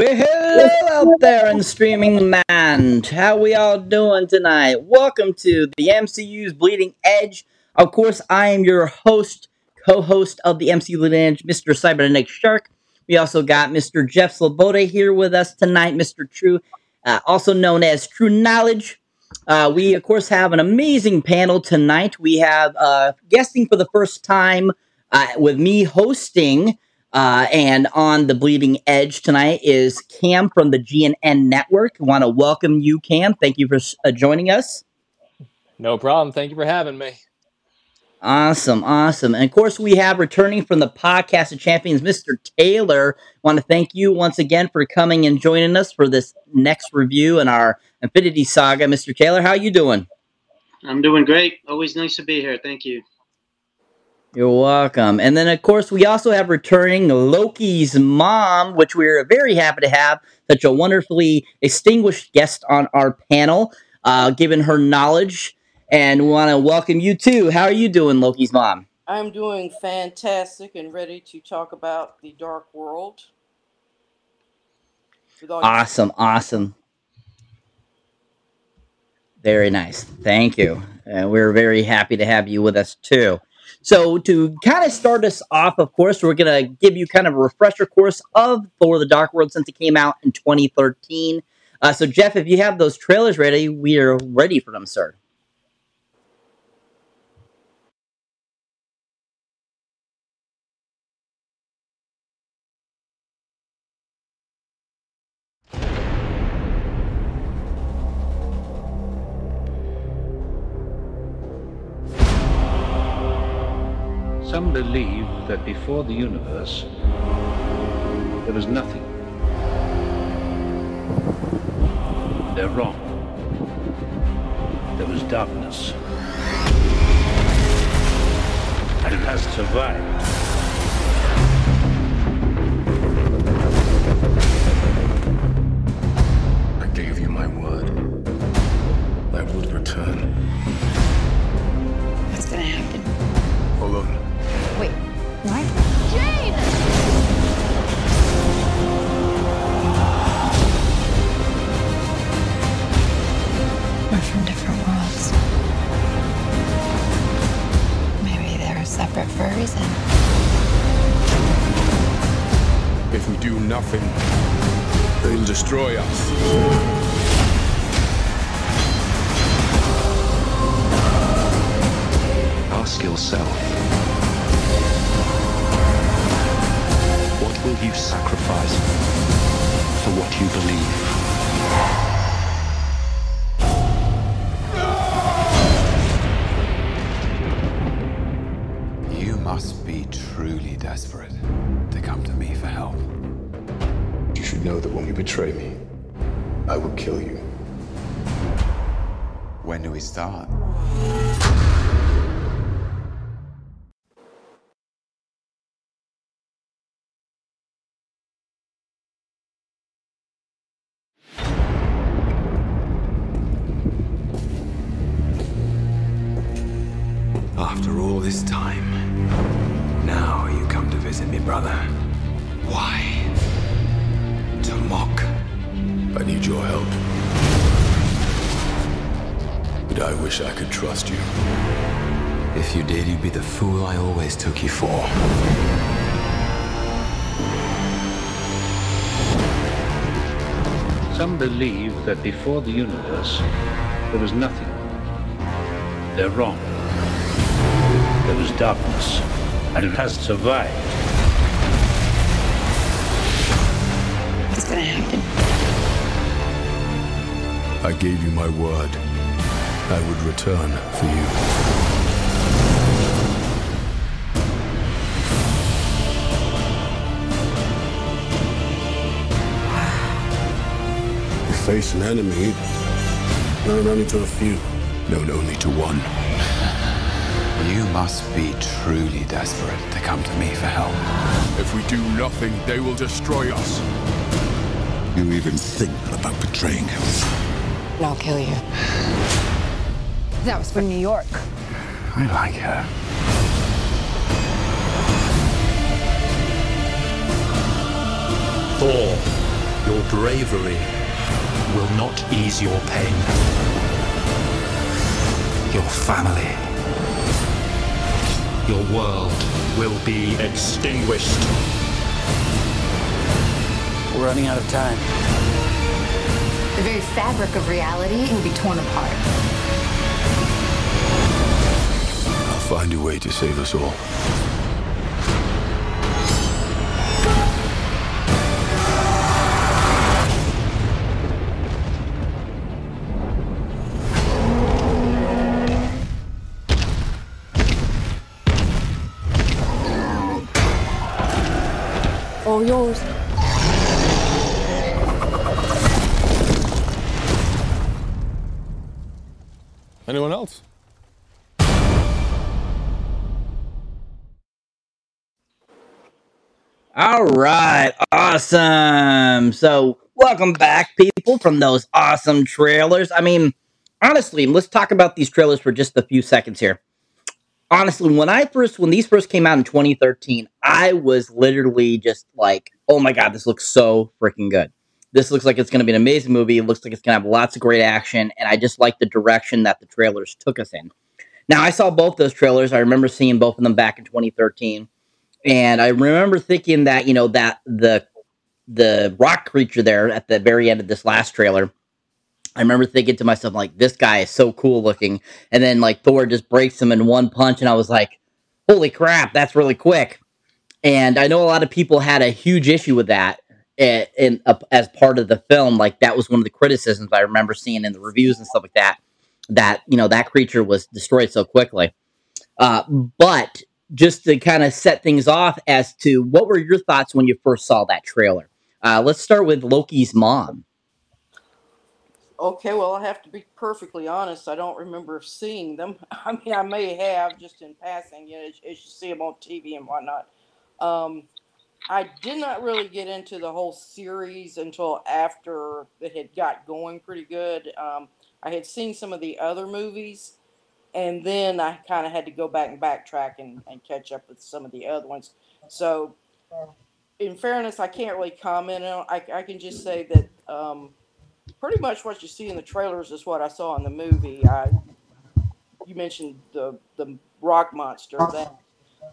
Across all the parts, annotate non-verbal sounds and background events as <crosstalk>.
Well, hello out there in streaming land. How we all doing tonight? Welcome to the MCU's Bleeding Edge. Of course, I am your host, co-host of the MCU Bleeding Edge, Mr. Cybernetic Shark. We also got Mr. Jeff Sloboda here with us tonight, Mr. True, uh, also known as True Knowledge. Uh, we, of course, have an amazing panel tonight. We have uh, guesting for the first time uh, with me hosting. Uh, and on the Bleeding Edge tonight is Cam from the GNN Network. Want to welcome you, Cam. Thank you for uh, joining us. No problem. Thank you for having me. Awesome, awesome. And of course, we have returning from the podcast of champions, Mr. Taylor. Want to thank you once again for coming and joining us for this next review in our Infinity Saga. Mr. Taylor, how are you doing? I'm doing great. Always nice to be here. Thank you. You're welcome. And then, of course, we also have returning Loki's mom, which we're very happy to have such a wonderfully distinguished guest on our panel, uh, given her knowledge. And we want to welcome you too. How are you doing, Loki's mom? I'm doing fantastic and ready to talk about the Dark World. Awesome, awesome. Very nice. Thank you. And we're very happy to have you with us too. So to kind of start us off, of course, we're going to give you kind of a refresher course of Thor: The Dark World since it came out in 2013. Uh, so Jeff, if you have those trailers ready, we are ready for them, sir. Some believe that before the universe, there was nothing. They're wrong. There was darkness. And it has survived. What? Trust you. If you did, you'd be the fool I always took you for. Some believe that before the universe, there was nothing. They're wrong. There was darkness. And it has survived. What's gonna happen? I gave you my word. I would return for you. You face an enemy known only to a few, known only to one. You must be truly desperate to come to me for help. If we do nothing, they will destroy us. You even think about betraying him. And I'll kill you. That was from New York. I like her. Thor, your bravery will not ease your pain. Your family, your world will be extinguished. We're running out of time. The very fabric of reality will be torn apart. Find a way to save us all. All yours. All right, awesome. So, welcome back, people, from those awesome trailers. I mean, honestly, let's talk about these trailers for just a few seconds here. Honestly, when I first, when these first came out in 2013, I was literally just like, oh my God, this looks so freaking good. This looks like it's going to be an amazing movie. It looks like it's going to have lots of great action. And I just like the direction that the trailers took us in. Now, I saw both those trailers. I remember seeing both of them back in 2013 and I remember thinking that you know that the the rock creature there at the very end of this last trailer. I remember thinking to myself like, this guy is so cool looking, and then like Thor just breaks him in one punch, and I was like, holy crap, that's really quick. And I know a lot of people had a huge issue with that in, in uh, as part of the film. Like that was one of the criticisms I remember seeing in the reviews and stuff like that. That you know that creature was destroyed so quickly. Uh, but just to kind of set things off as to what were your thoughts when you first saw that trailer. Uh, let's start with Loki's mom. Okay, well, I have to be perfectly honest. I don't remember seeing them. <laughs> I mean, I may have just in passing, you know, as, you see them on TV and whatnot. Um, I did not really get into the whole series until after it had got going pretty good. Um, I had seen some of the other movies, and then I kind of had to go back and backtrack and, and catch up with some of the other ones. So, in fairness, I can't really comment on. I, I can just say that um, pretty much what you see in the trailers is what I saw in the movie. I, you mentioned the the rock monster. That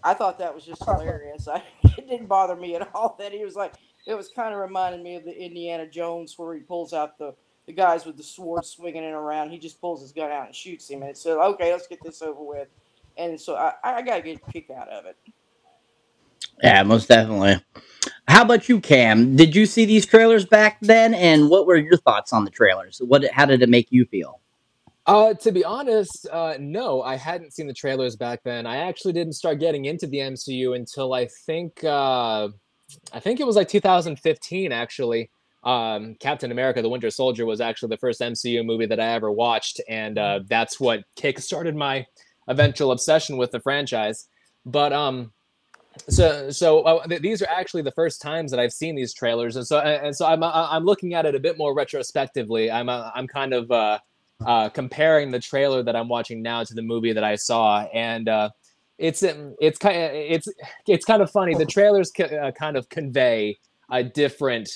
I thought that was just hilarious. <laughs> I, it didn't bother me at all that he was like. It was kind of reminding me of the Indiana Jones where he pulls out the the guys with the sword swinging it around. He just pulls his gun out and shoots him. And it's so okay, let's get this over with. And so I, I got to get a kick out of it. Yeah, most definitely. How about you, Cam? Did you see these trailers back then, and what were your thoughts on the trailers? What, how did it make you feel? Uh, to be honest, uh, no, I hadn't seen the trailers back then. I actually didn't start getting into the MCU until I think, uh, I think it was like 2015, actually um, Captain America: The Winter Soldier was actually the first MCU movie that I ever watched, and uh, that's what kick-started my eventual obsession with the franchise. But um, so so uh, th- these are actually the first times that I've seen these trailers, and so and so I'm uh, I'm looking at it a bit more retrospectively. I'm uh, I'm kind of uh, uh, comparing the trailer that I'm watching now to the movie that I saw, and uh, it's it's kind of it's it's kind of funny. The trailers uh, kind of convey a different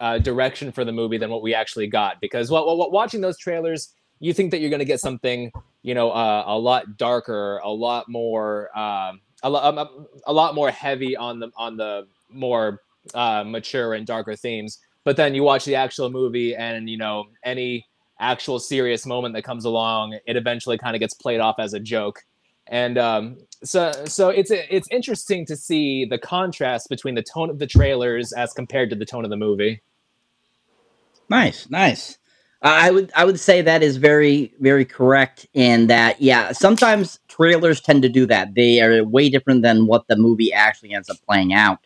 uh, direction for the movie than what we actually got. Because well, well, watching those trailers, you think that you're going to get something, you know, uh, a lot darker, a lot more, um, a, um, a lot more heavy on the on the more uh, mature and darker themes. But then you watch the actual movie, and you know, any actual serious moment that comes along, it eventually kind of gets played off as a joke. And um, so, so it's it's interesting to see the contrast between the tone of the trailers as compared to the tone of the movie. Nice, nice. I would I would say that is very very correct in that yeah sometimes trailers tend to do that they are way different than what the movie actually ends up playing out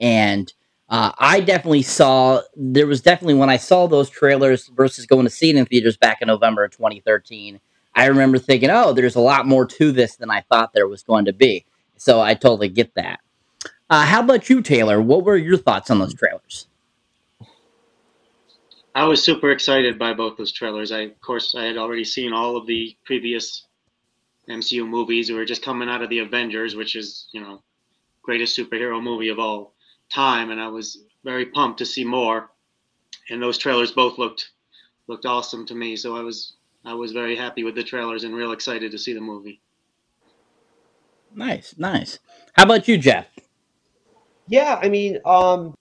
and uh, I definitely saw there was definitely when I saw those trailers versus going to see it in theaters back in November of 2013 I remember thinking oh there's a lot more to this than I thought there was going to be so I totally get that. Uh, how about you Taylor? What were your thoughts on those trailers? I was super excited by both those trailers. I, of course, I had already seen all of the previous MCU movies. We were just coming out of the Avengers, which is, you know, greatest superhero movie of all time, and I was very pumped to see more. and those trailers both looked looked awesome to me. So I was I was very happy with the trailers and real excited to see the movie. Nice, nice. How about you, Jeff? Yeah, I mean, um,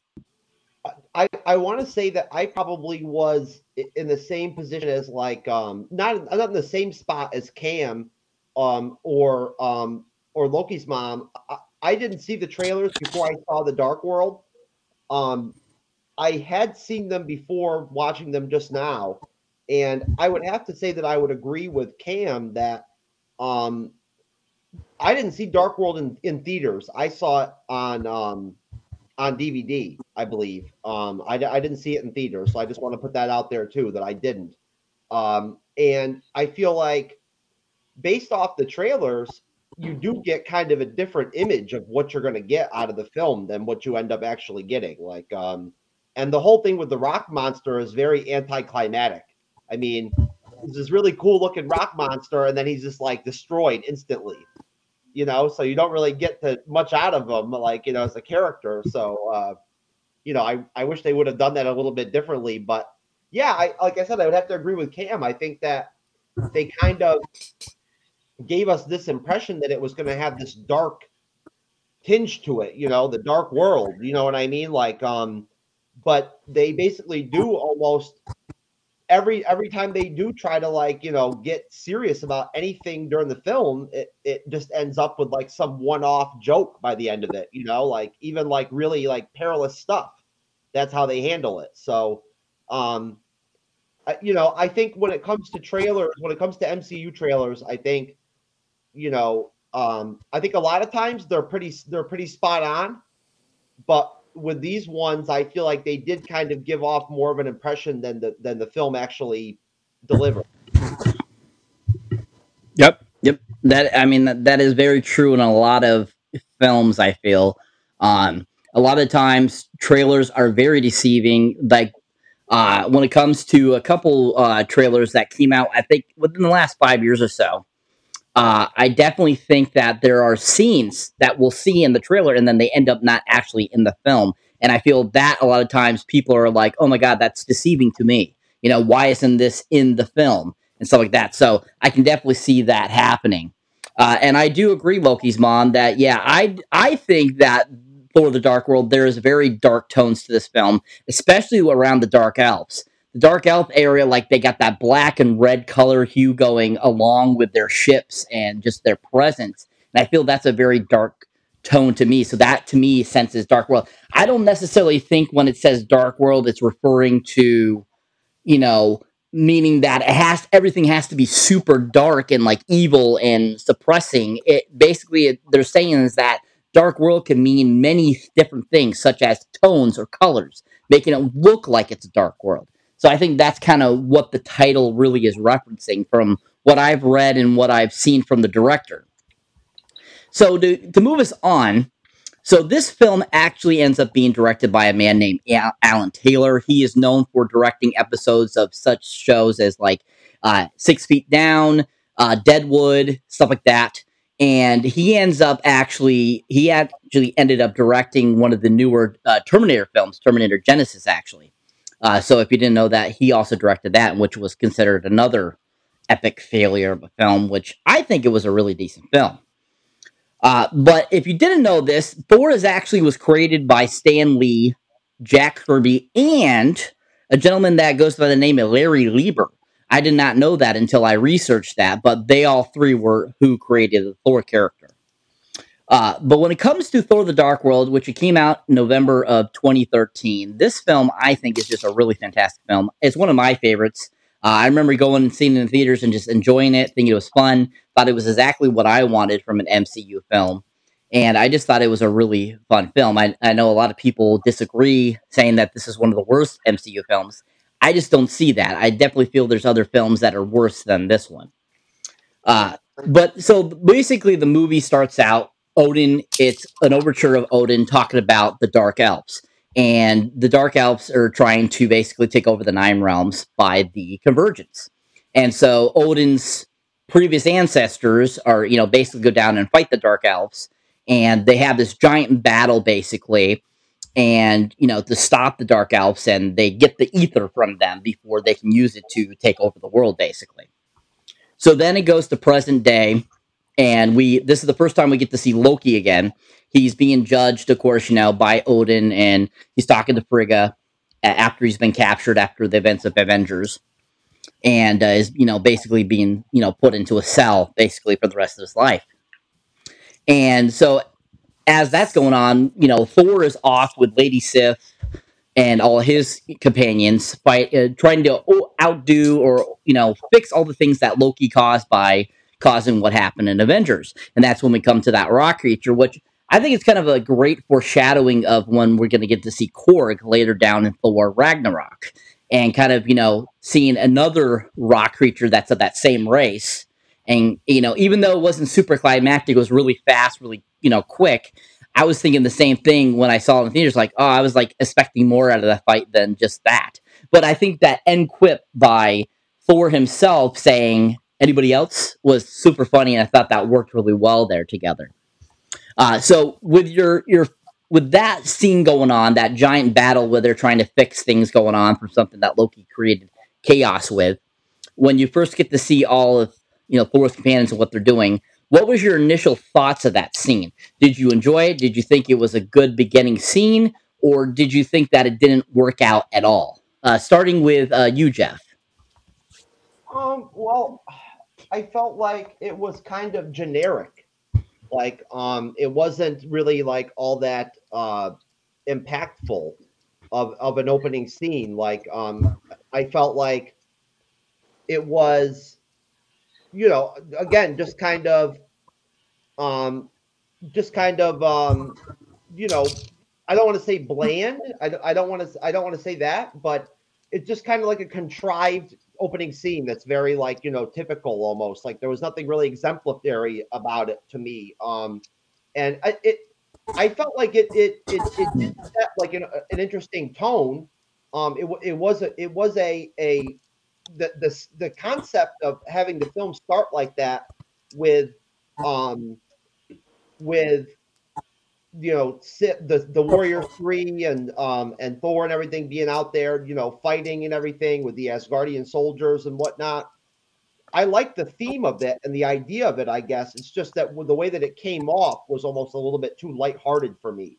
I I want to say that I probably was in the same position as like um not not in the same spot as Cam, um or um or Loki's mom. I, I didn't see the trailers before I saw the Dark World. Um, I had seen them before watching them just now, and I would have to say that I would agree with Cam that um I didn't see Dark World in, in theaters. I saw it on um, on DVD, I believe. Um, I, I didn't see it in theaters, so I just want to put that out there too that I didn't. Um, and I feel like based off the trailers, you do get kind of a different image of what you're going to get out of the film than what you end up actually getting. Like, um, and the whole thing with the rock monster is very anticlimactic. I mean, it's this really cool looking rock monster, and then he's just like destroyed instantly you know, so you don't really get to much out of him, like you know, as a character. So, uh, you know, I I wish they would have done that a little bit differently, but yeah, I like I said, I would have to agree with Cam. I think that they kind of gave us this impression that it was going to have this dark tinge to it, you know, the dark world, you know what I mean? Like, um, but they basically do almost every every time they do try to like you know get serious about anything during the film it, it just ends up with like some one-off joke by the end of it you know like even like really like perilous stuff that's how they handle it so um you know i think when it comes to trailers when it comes to mcu trailers i think you know um i think a lot of times they're pretty they're pretty spot on but with these ones, I feel like they did kind of give off more of an impression than the than the film actually delivered. Yep, yep. That I mean that, that is very true in a lot of films. I feel, um, a lot of times trailers are very deceiving. Like uh, when it comes to a couple uh, trailers that came out, I think within the last five years or so. Uh, I definitely think that there are scenes that we'll see in the trailer and then they end up not actually in the film. And I feel that a lot of times people are like, oh my God, that's deceiving to me. You know, why isn't this in the film? And stuff like that. So I can definitely see that happening. Uh, and I do agree, Loki's mom, that yeah, I I think that for the Dark World, there is very dark tones to this film, especially around the Dark Elves. the Dark Elf area, like they got that black and red color hue going along with their ships and just their presence. And I feel that's a very dark tone to me. So that to me senses Dark World. I don't necessarily think when it says Dark World, it's referring to, you know, meaning that it has everything has to be super dark and like evil and suppressing. It basically it, they're saying is that Dark World can mean many different things, such as tones or colors, making it look like it's a dark world. So I think that's kind of what the title really is referencing from what I've read and what I've seen from the director. So to, to move us on, so this film actually ends up being directed by a man named Alan Taylor. He is known for directing episodes of such shows as like uh, Six Feet Down, uh, Deadwood, stuff like that. And he ends up actually, he actually ended up directing one of the newer uh, Terminator films, Terminator Genisys, actually. Uh, so if you didn't know that, he also directed that, which was considered another epic failure of a film, which I think it was a really decent film. Uh, but if you didn't know this, Thor is actually was created by Stan Lee, Jack Kirby, and a gentleman that goes by the name of Larry Lieber. I did not know that until I researched that, but they all three were who created the Thor character. Uh, but when it comes to Thor: The Dark World, which it came out November of 2013, this film I think is just a really fantastic film. It's one of my favorites. Uh, I remember going and seeing it in theaters and just enjoying it, thinking it was fun. Thought it was exactly what I wanted from an MCU film, and I just thought it was a really fun film. I, I know a lot of people disagree, saying that this is one of the worst MCU films. I just don't see that. I definitely feel there's other films that are worse than this one. Uh, but so basically, the movie starts out Odin, it's an overture of Odin talking about the Dark Elves. And the Dark Elves are trying to basically take over the Nine Realms by the Convergence. And so Odin's previous ancestors are, you know, basically go down and fight the Dark Elves. And they have this giant battle, basically. And you know to stop the dark elves and they get the ether from them before they can use it to take over the world basically. So then it goes to present day and we this is the first time we get to see loki again. He's being judged of course you know by odin and he's talking to frigga after he's been captured after the events of avengers and uh, is you know basically being you know put into a cell basically for the rest of his life. And so as that's going on, you know, Thor is off with Lady Sif and all his companions fight, uh, trying to outdo or you know fix all the things that Loki caused by causing what happened in Avengers. And that's when we come to that rock creature, which I think it's kind of a great foreshadowing of when we're going to get to see Korg later down in Thor Ragnarok, and kind of you know seeing another rock creature that's of that same race. And you know, even though it wasn't super climactic, it was really fast, really you know, quick. I was thinking the same thing when I saw it in the theaters. Like, oh, I was like expecting more out of that fight than just that. But I think that end quip by Thor himself saying anybody else was super funny, and I thought that worked really well there together. Uh, so with your your with that scene going on, that giant battle where they're trying to fix things going on from something that Loki created chaos with, when you first get to see all of you know Thor's companions and what they're doing, what was your initial thoughts of that scene? Did you enjoy it? Did you think it was a good beginning scene, or did you think that it didn't work out at all? Uh, starting with uh, you, Jeff. Um. Well, I felt like it was kind of generic. Like, um, it wasn't really like all that uh, impactful of of an opening scene. Like, um, I felt like it was you know, again, just kind of, um, just kind of, um, you know, I don't want to say bland. I, I don't want to. I don't want to say that, but it's just kind of like a contrived opening scene that's very like you know typical almost. Like there was nothing really exemplary about it to me. Um, and I, it, I felt like it it it, it did set like an, an interesting tone. Um, it it was a it was a a the the the concept of having the film start like that with um with you know Sif the the warrior three and um and thor and everything being out there you know fighting and everything with the asgardian soldiers and whatnot. I like the theme of it and the idea of it i guess. It's just that the way that it came off was almost a little bit too lighthearted for me.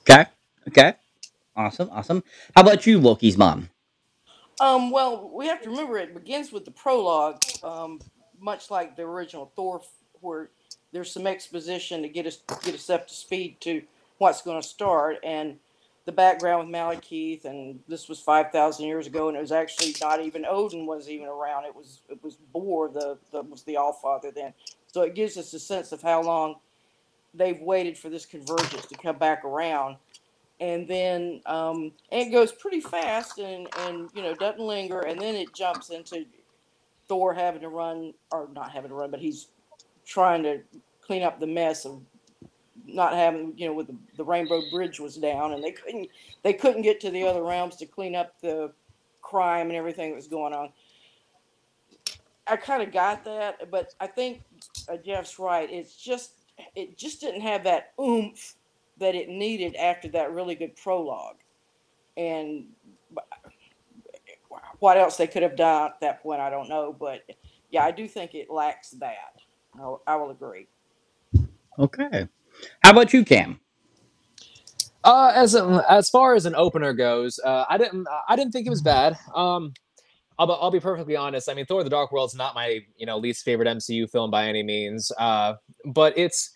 Okay. Okay. Awesome. Awesome. How about you loki's mom um, well, we have to remember it begins with the prologue, um, much like the original Thor, where there's some exposition to get us get us up to speed to what's going to start, and the background with Malekith, and this was five thousand years ago, and it was actually not even Odin was even around. It was it was Bor, the, the was the All Father then. So it gives us a sense of how long they've waited for this convergence to come back around and then um, and it goes pretty fast and and you know doesn't linger and then it jumps into thor having to run or not having to run but he's trying to clean up the mess of not having you know with the, the rainbow bridge was down and they couldn't they couldn't get to the other realms to clean up the crime and everything that was going on. I kind of got that but i think uh, jeff's right it's just it just didn't have that oomph that it needed after that really good prologue. And what else they could have done at that point, I don't know. But yeah, I do think it lacks that. I, will agree. Okay. How about you, Cam? Uh, as a, as far as an opener goes, uh, I didn't I didn't think it was bad. Um, I'll, I'll be perfectly honest. I mean, Thor: The Dark World is not my you know least favorite MCU film by any means. Uh, but it's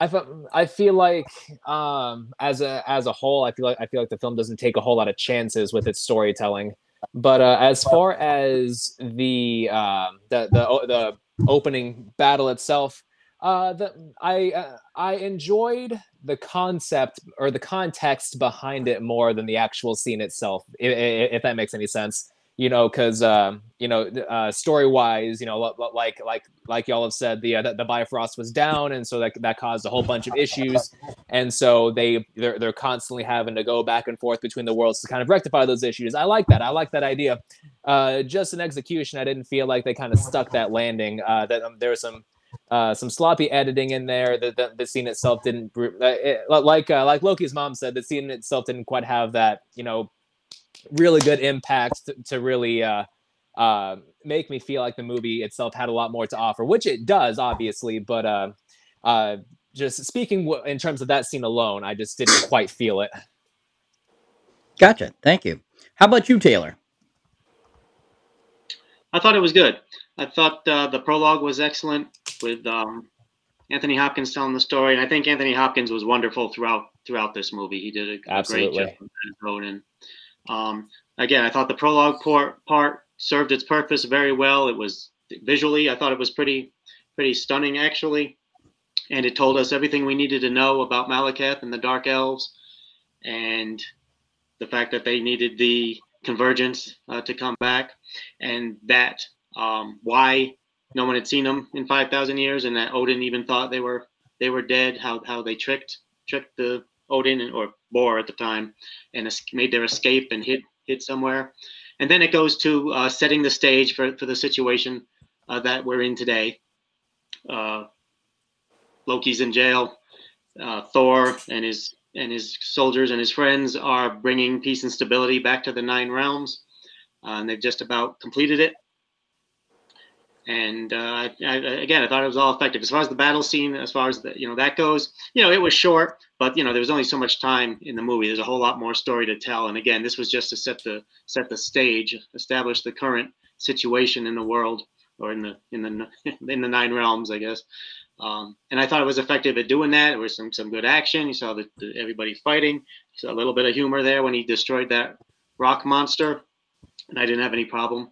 I felt, I feel like um, as a as a whole, I feel like I feel like the film doesn't take a whole lot of chances with its storytelling. But uh, as far as the uh, the the the opening battle itself, uh, the, I uh, I enjoyed the concept or the context behind it more than the actual scene itself, if, if that makes any sense you know, because uh, you know, uh, story wise, you know, like like like y'all have said, the, uh, the Bifrost was down, and so that that caused a whole bunch of issues, and so they they're they're constantly having to go back and forth between the worlds to kind of rectify those issues. I like that. I like that idea. Uh, just in execution, I didn't feel like they kind of stuck that landing. Uh, that um, there was some uh, some sloppy editing in there. The, the, the scene itself didn't, it, like uh, like Loki's mom said, the scene itself didn't quite have that you know really good impact to, to really uh, uh, make me feel like the movie itself had a lot more to offer, which it does, obviously. But uh, uh, just speaking w- in terms of that scene alone, I just didn't quite feel it. Gotcha. Thank you. How about you, Taylor? I thought it was good. I thought uh, the prologue was excellent with um, Anthony Hopkins telling the story, and I think Anthony Hopkins was wonderful throughout throughout this movie. He did a, a great job as Odin. Um, again, I thought the prologue part, part served its purpose very well. It was visually, I thought it was pretty pretty stunning actually, and it told us everything we needed to know about Malekith and the Dark Elves, and the fact that they needed the convergence uh, to come back, and that um, why no one had seen them in five thousand years, and that Odin even thought they were they were dead. How how they tricked tricked the Odin and, or Bor at the time, and made their escape and hid hid somewhere and then it goes to uh, setting the stage for, for the situation uh, that we're in today. Uh, Loki's in jail. Uh, Thor and his and his soldiers and his friends are bringing peace and stability back to the Nine Realms, uh, and they've just about completed it. And uh, I, again, I thought it was all effective. As far as the battle scene, as far as the, you know that goes, you know, it was short, but you know there was only so much time in the movie. There's a whole lot more story to tell. And again, this was just to set the set the stage, establish the current situation in the world or in the in the <laughs> in the nine realms, I guess. Um, and I thought it was effective at doing that. There was some some good action. You saw the, the, everybody fighting. You saw a little bit of humor there when he destroyed that rock monster, and I didn't have any problem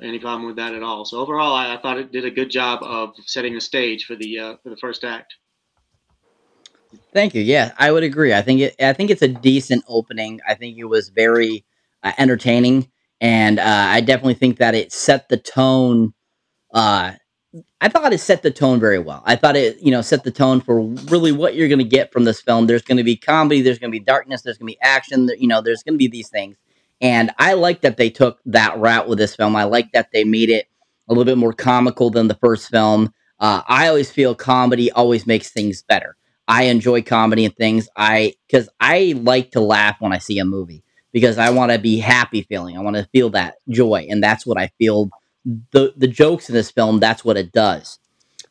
any problem with that at all. So overall, I, I thought it did a good job of setting the stage for the uh, for the first act. Thank you. Yeah, I would agree. I think it. I think it's a decent opening. I think it was very uh, entertaining, and uh, I definitely think that it set the tone. Uh, I thought it set the tone very well. I thought it, you know, set the tone for really what you're going to get from this film. There's going to be comedy. There's going to be darkness. There's going to be action. You know, there's going to be these things, and I like that they took that route with this film. I like that they made it a little bit more comical than the first film. Uh, I always feel comedy always makes things better. I enjoy comedy and things. I because I like to laugh when I see a movie because I want to be happy feeling. I want to feel that joy, and that's what I feel. The the jokes in this film, that's what it does.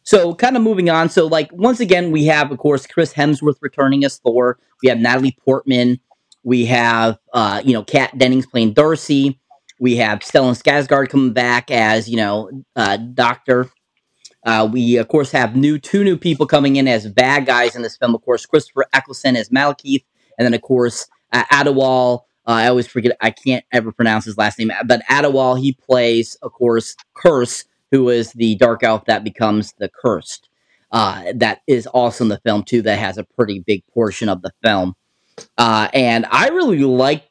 So, kind of moving on. So, like once again, we have, of course, Chris Hemsworth returning as Thor. We have Natalie Portman. We have, uh, you know, Kat Dennings playing Darcy. We have Stellan Skarsgård coming back as, you know, uh, Doctor uh, we of course have new two new people coming in as bad guys in this film. Of course, Christopher Eccleston as Malekith, and then of course uh, Adewale. Uh, I always forget. I can't ever pronounce his last name, but Adewale he plays, of course, Kurse, who is the dark elf that becomes the cursed. Uh, that is also in the film too. That has a pretty big portion of the film, uh, and I really liked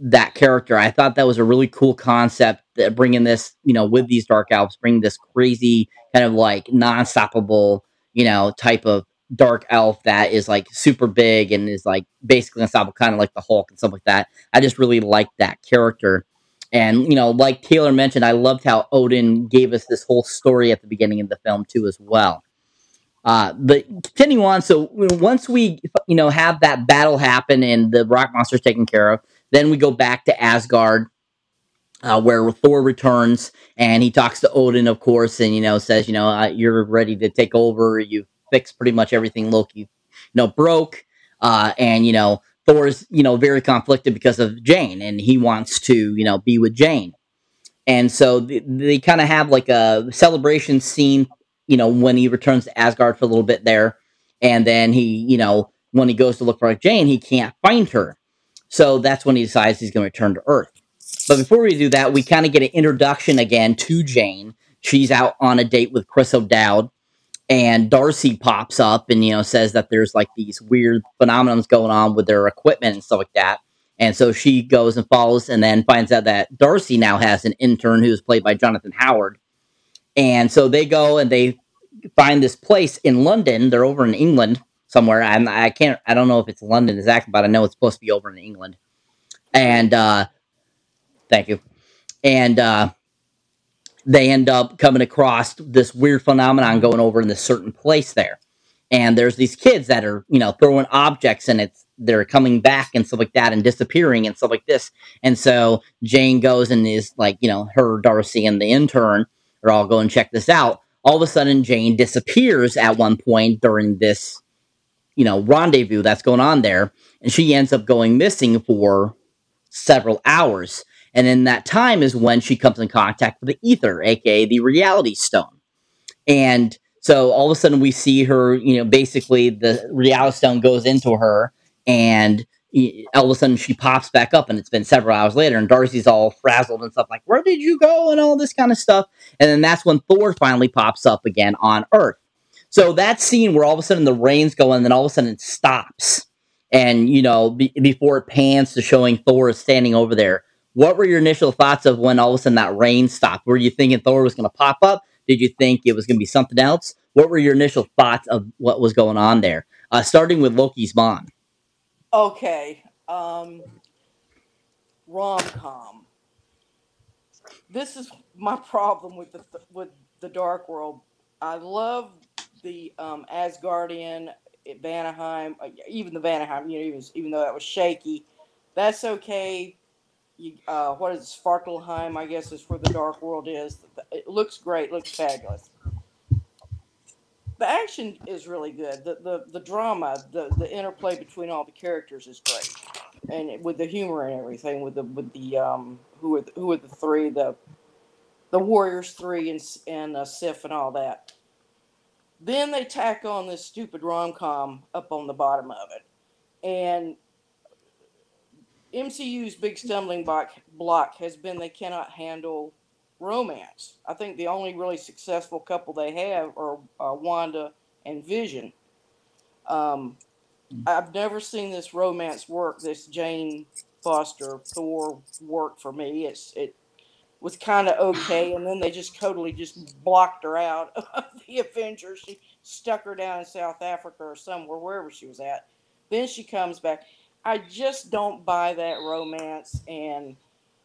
that character. I thought that was a really cool concept. That bringing this, you know, with these dark elves, bringing this crazy kind of like non-stoppable, you know, type of dark elf that is like super big and is like basically unstoppable, kind of like the Hulk and stuff like that. I just really liked that character. And you know, like Taylor mentioned, I loved how Odin gave us this whole story at the beginning of the film too, as well. Uh, but continuing on, so once we you know have that battle happen and the rock monster's taken care of, then we go back to Asgard, uh, where Thor returns and he talks to Odin, of course, and you know says, you know, uh, you're ready to take over. You fixed pretty much everything Loki, you know, broke. Uh, and you know, Thor's you know very conflicted because of Jane, and he wants to you know be with Jane. And so they, they kind of have like a celebration scene, you know, when he returns to Asgard for a little bit there, and then he, you know, when he goes to look for Jane, he can't find her. So that's when he decides he's going to return to Earth. But before we do that, we kind of get an introduction again to Jane. She's out on a date with Chris O'Dowd, and Darcy pops up and you know says that there's like these weird phenomenons going on with their equipment and stuff like that. And so she goes and follows, and then finds out that Darcy now has an intern who's played by Jonathan Howard. And so they go and they find this place in London. They're over in England, somewhere. I'm, I can't, I don't know if it's London exactly, but I know it's supposed to be over in England. And uh, thank you. And uh, they end up coming across this weird phenomenon going over in this certain place there. And there's these kids that are, you know, throwing objects and it's they're coming back and stuff like that and disappearing and stuff like this. And so Jane goes and is like, you know, her, Darcy, and the intern are go and check this out. All of a sudden, Jane disappears at one point during this, you know, rendezvous that's going on there. And she ends up going missing for several hours. And in that time is when she comes in contact with the ether, aka the reality stone. And so all of a sudden we see her, you know, basically the reality stone goes into her and all of a sudden she pops back up and it's been several hours later and Darcy's all frazzled and stuff like, where did you go? And all this kind of stuff. And then that's when Thor finally pops up again on Earth. So that scene where all of a sudden the rain's going and then all of a sudden it stops. And, you know, be, before it pans to showing Thor is standing over there what were your initial thoughts of when all of a sudden that rain stopped? Were you thinking Thor was going to pop up? Did you think it was going to be something else? What were your initial thoughts of what was going on there? Uh, starting with Loki's mom. Okay. Um, Rom com. This is my <laughs> problem with the with the Dark World. I love the um, Asgardian Vanaheim, uh, even the Vanaheim. You know, even even though that was shaky, that's okay you, uh, what is it, Svartalfheim? I guess is where the Dark World is. It looks great, looks fabulous. The action is really good. The the, the drama, the, the interplay between all the characters is great, and with the humor and everything, with the with the um who are the, who are the three the the Warriors three and and uh, Sif and all that. Then they tack on this stupid rom com up on the bottom of it, and MCU's big stumbling block, block has been they cannot handle romance. I think the only really successful couple they have are uh, Wanda and Vision. Um, I've never seen this romance work. This Jane Foster Thor work for me. It's it was kind of okay, and then they just totally just blocked her out <laughs> of the Avengers. She stuck her down in South Africa or somewhere, wherever she was at. Then she comes back. I just don't buy that romance, and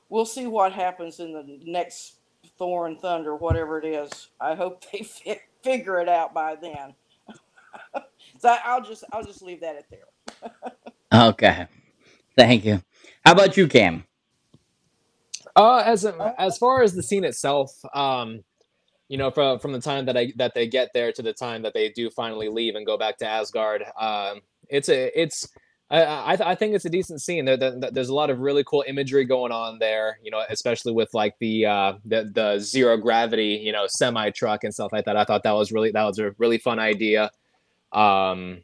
we'll see what happens in the next Thor and Thunder, whatever it is. I hope they <laughs> fi- figure it out by then. <laughs> so I'll just I'll just leave that at there. <laughs> okay, thank you. How about you, Cam? Uh, as as far as the scene itself, um, you know, from from the time that I that they get there to the time that they do finally leave and go back to Asgard, um, it's a it's I, I, think it's a decent scene. There, there, there's a lot of really cool imagery going on there. You know, especially with like the uh, the the zero gravity, you know, semi truck and stuff like that. I thought that was really that was a really fun idea. Um,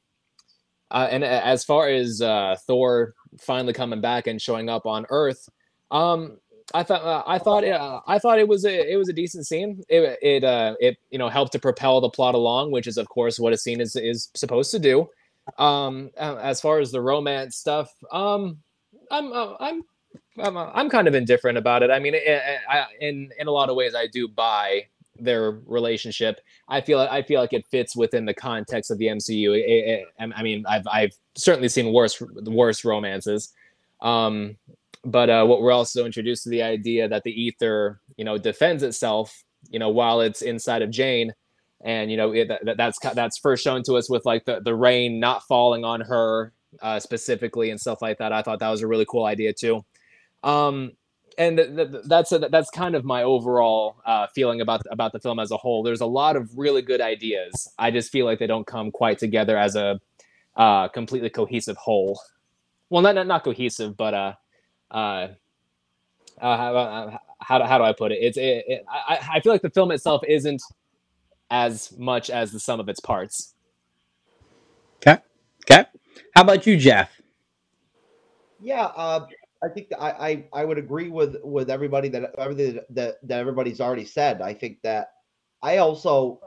uh, and as far as uh, Thor finally coming back and showing up on Earth, um, I thought uh, I thought it, uh, I thought it was a it was a decent scene. It it uh, it you know helped to propel the plot along, which is of course what a scene is is supposed to do. Um, as far as the romance stuff, um, I'm uh, I'm I'm, uh, I'm kind of indifferent about it. I mean, I, in in a lot of ways, I do buy their relationship. I feel I feel like it fits within the context of the MCU. I mean, I've I've certainly seen worse worse romances. Um, but uh, what we're also introduced to the idea that the ether, you know, defends itself, you know, while it's inside of Jane, and you know it, that, that's that's first shown to us with like the, the rain not falling on her uh, specifically and stuff like that. I thought that was a really cool idea too. Um, and th- th- that's a, that's kind of my overall uh, feeling about about the film as a whole. There's a lot of really good ideas. I just feel like they don't come quite together as a uh, completely cohesive whole. Well, not not, not cohesive, but uh, uh, uh, how, uh, how, how do I put it? It's it, it, I, I feel like the film itself isn't as much as the sum of its parts. Okay. Okay. How about you, Jeff? Yeah, uh, I think I, I, I would agree with with everybody that everything that, that everybody's already said. I think that I also,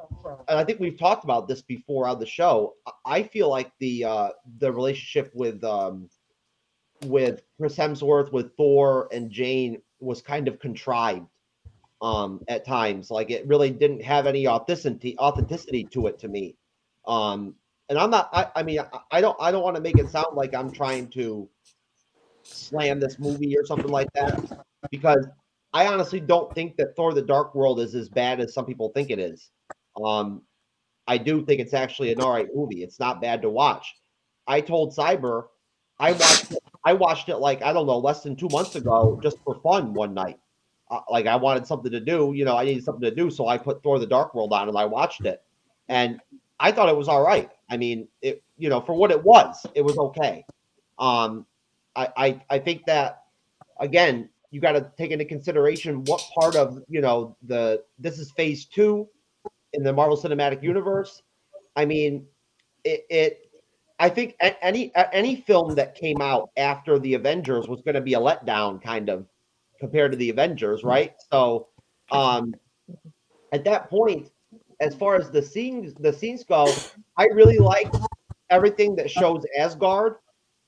and I think we've talked about this before on the show. I feel like the uh, the relationship with um, with Chris Hemsworth, with Thor and Jane was kind of contrived um, at times. Like it really didn't have any authenticity authenticity to it to me. Um, and I'm not. I, I mean, I, I don't. I don't want to make it sound like I'm trying to slam this movie or something like that because I honestly don't think that Thor: The Dark World is as bad as some people think it is. Um, I do think it's actually an all right movie. It's not bad to watch. I told Cyber, I watched it, I watched it like I don't know less than two months ago just for fun one night. Like I wanted something to do, you know, I needed something to do, so I put Thor: The Dark World on and I watched it, and I thought it was all right. I mean, it you know for what it was, it was okay. Um, I I, I think that again, you got to take into consideration what part of you know the this is phase two in the Marvel Cinematic Universe. I mean, it, it I think any any film that came out after the Avengers was going to be a letdown, kind of compared to the Avengers, right? So, um, at that point, as far as the scenes the scenes go, I really like everything that shows Asgard.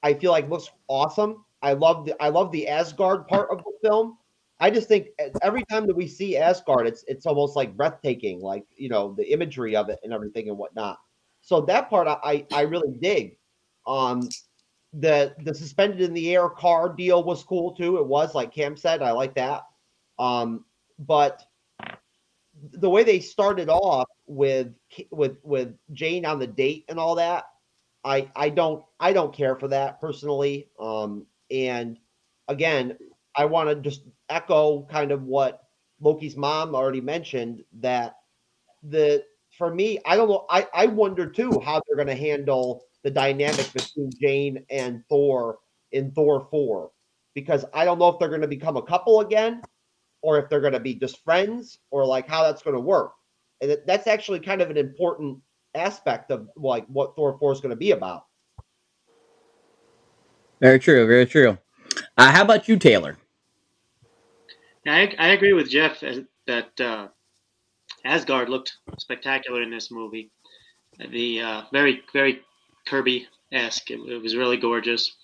I feel like looks awesome. I love the I love the Asgard part of the film. I just think every time that we see Asgard, it's it's almost like breathtaking, like you know the imagery of it and everything and whatnot. So that part I I really dig. Um, the the suspended in the air car deal was cool too. It was like Cam said, I like that. Um, but the way they started off with with with Jane on the date and all that, I I don't I don't care for that personally. Um, and again, I want to just echo kind of what Loki's mom already mentioned that the for me, I don't know. I, I wonder too how they're going to handle the dynamic between Jane and Thor in Thor 4 because I don't know if they're going to become a couple again or if they're going to be just friends or like how that's going to work. And that's actually kind of an important aspect of like what Thor 4 is going to be about. Very true. Very true. Uh, how about you, Taylor? I, I agree with Jeff that uh, Asgard looked spectacular in this movie. The uh, very very Kirby esque. It, it, was really gorgeous.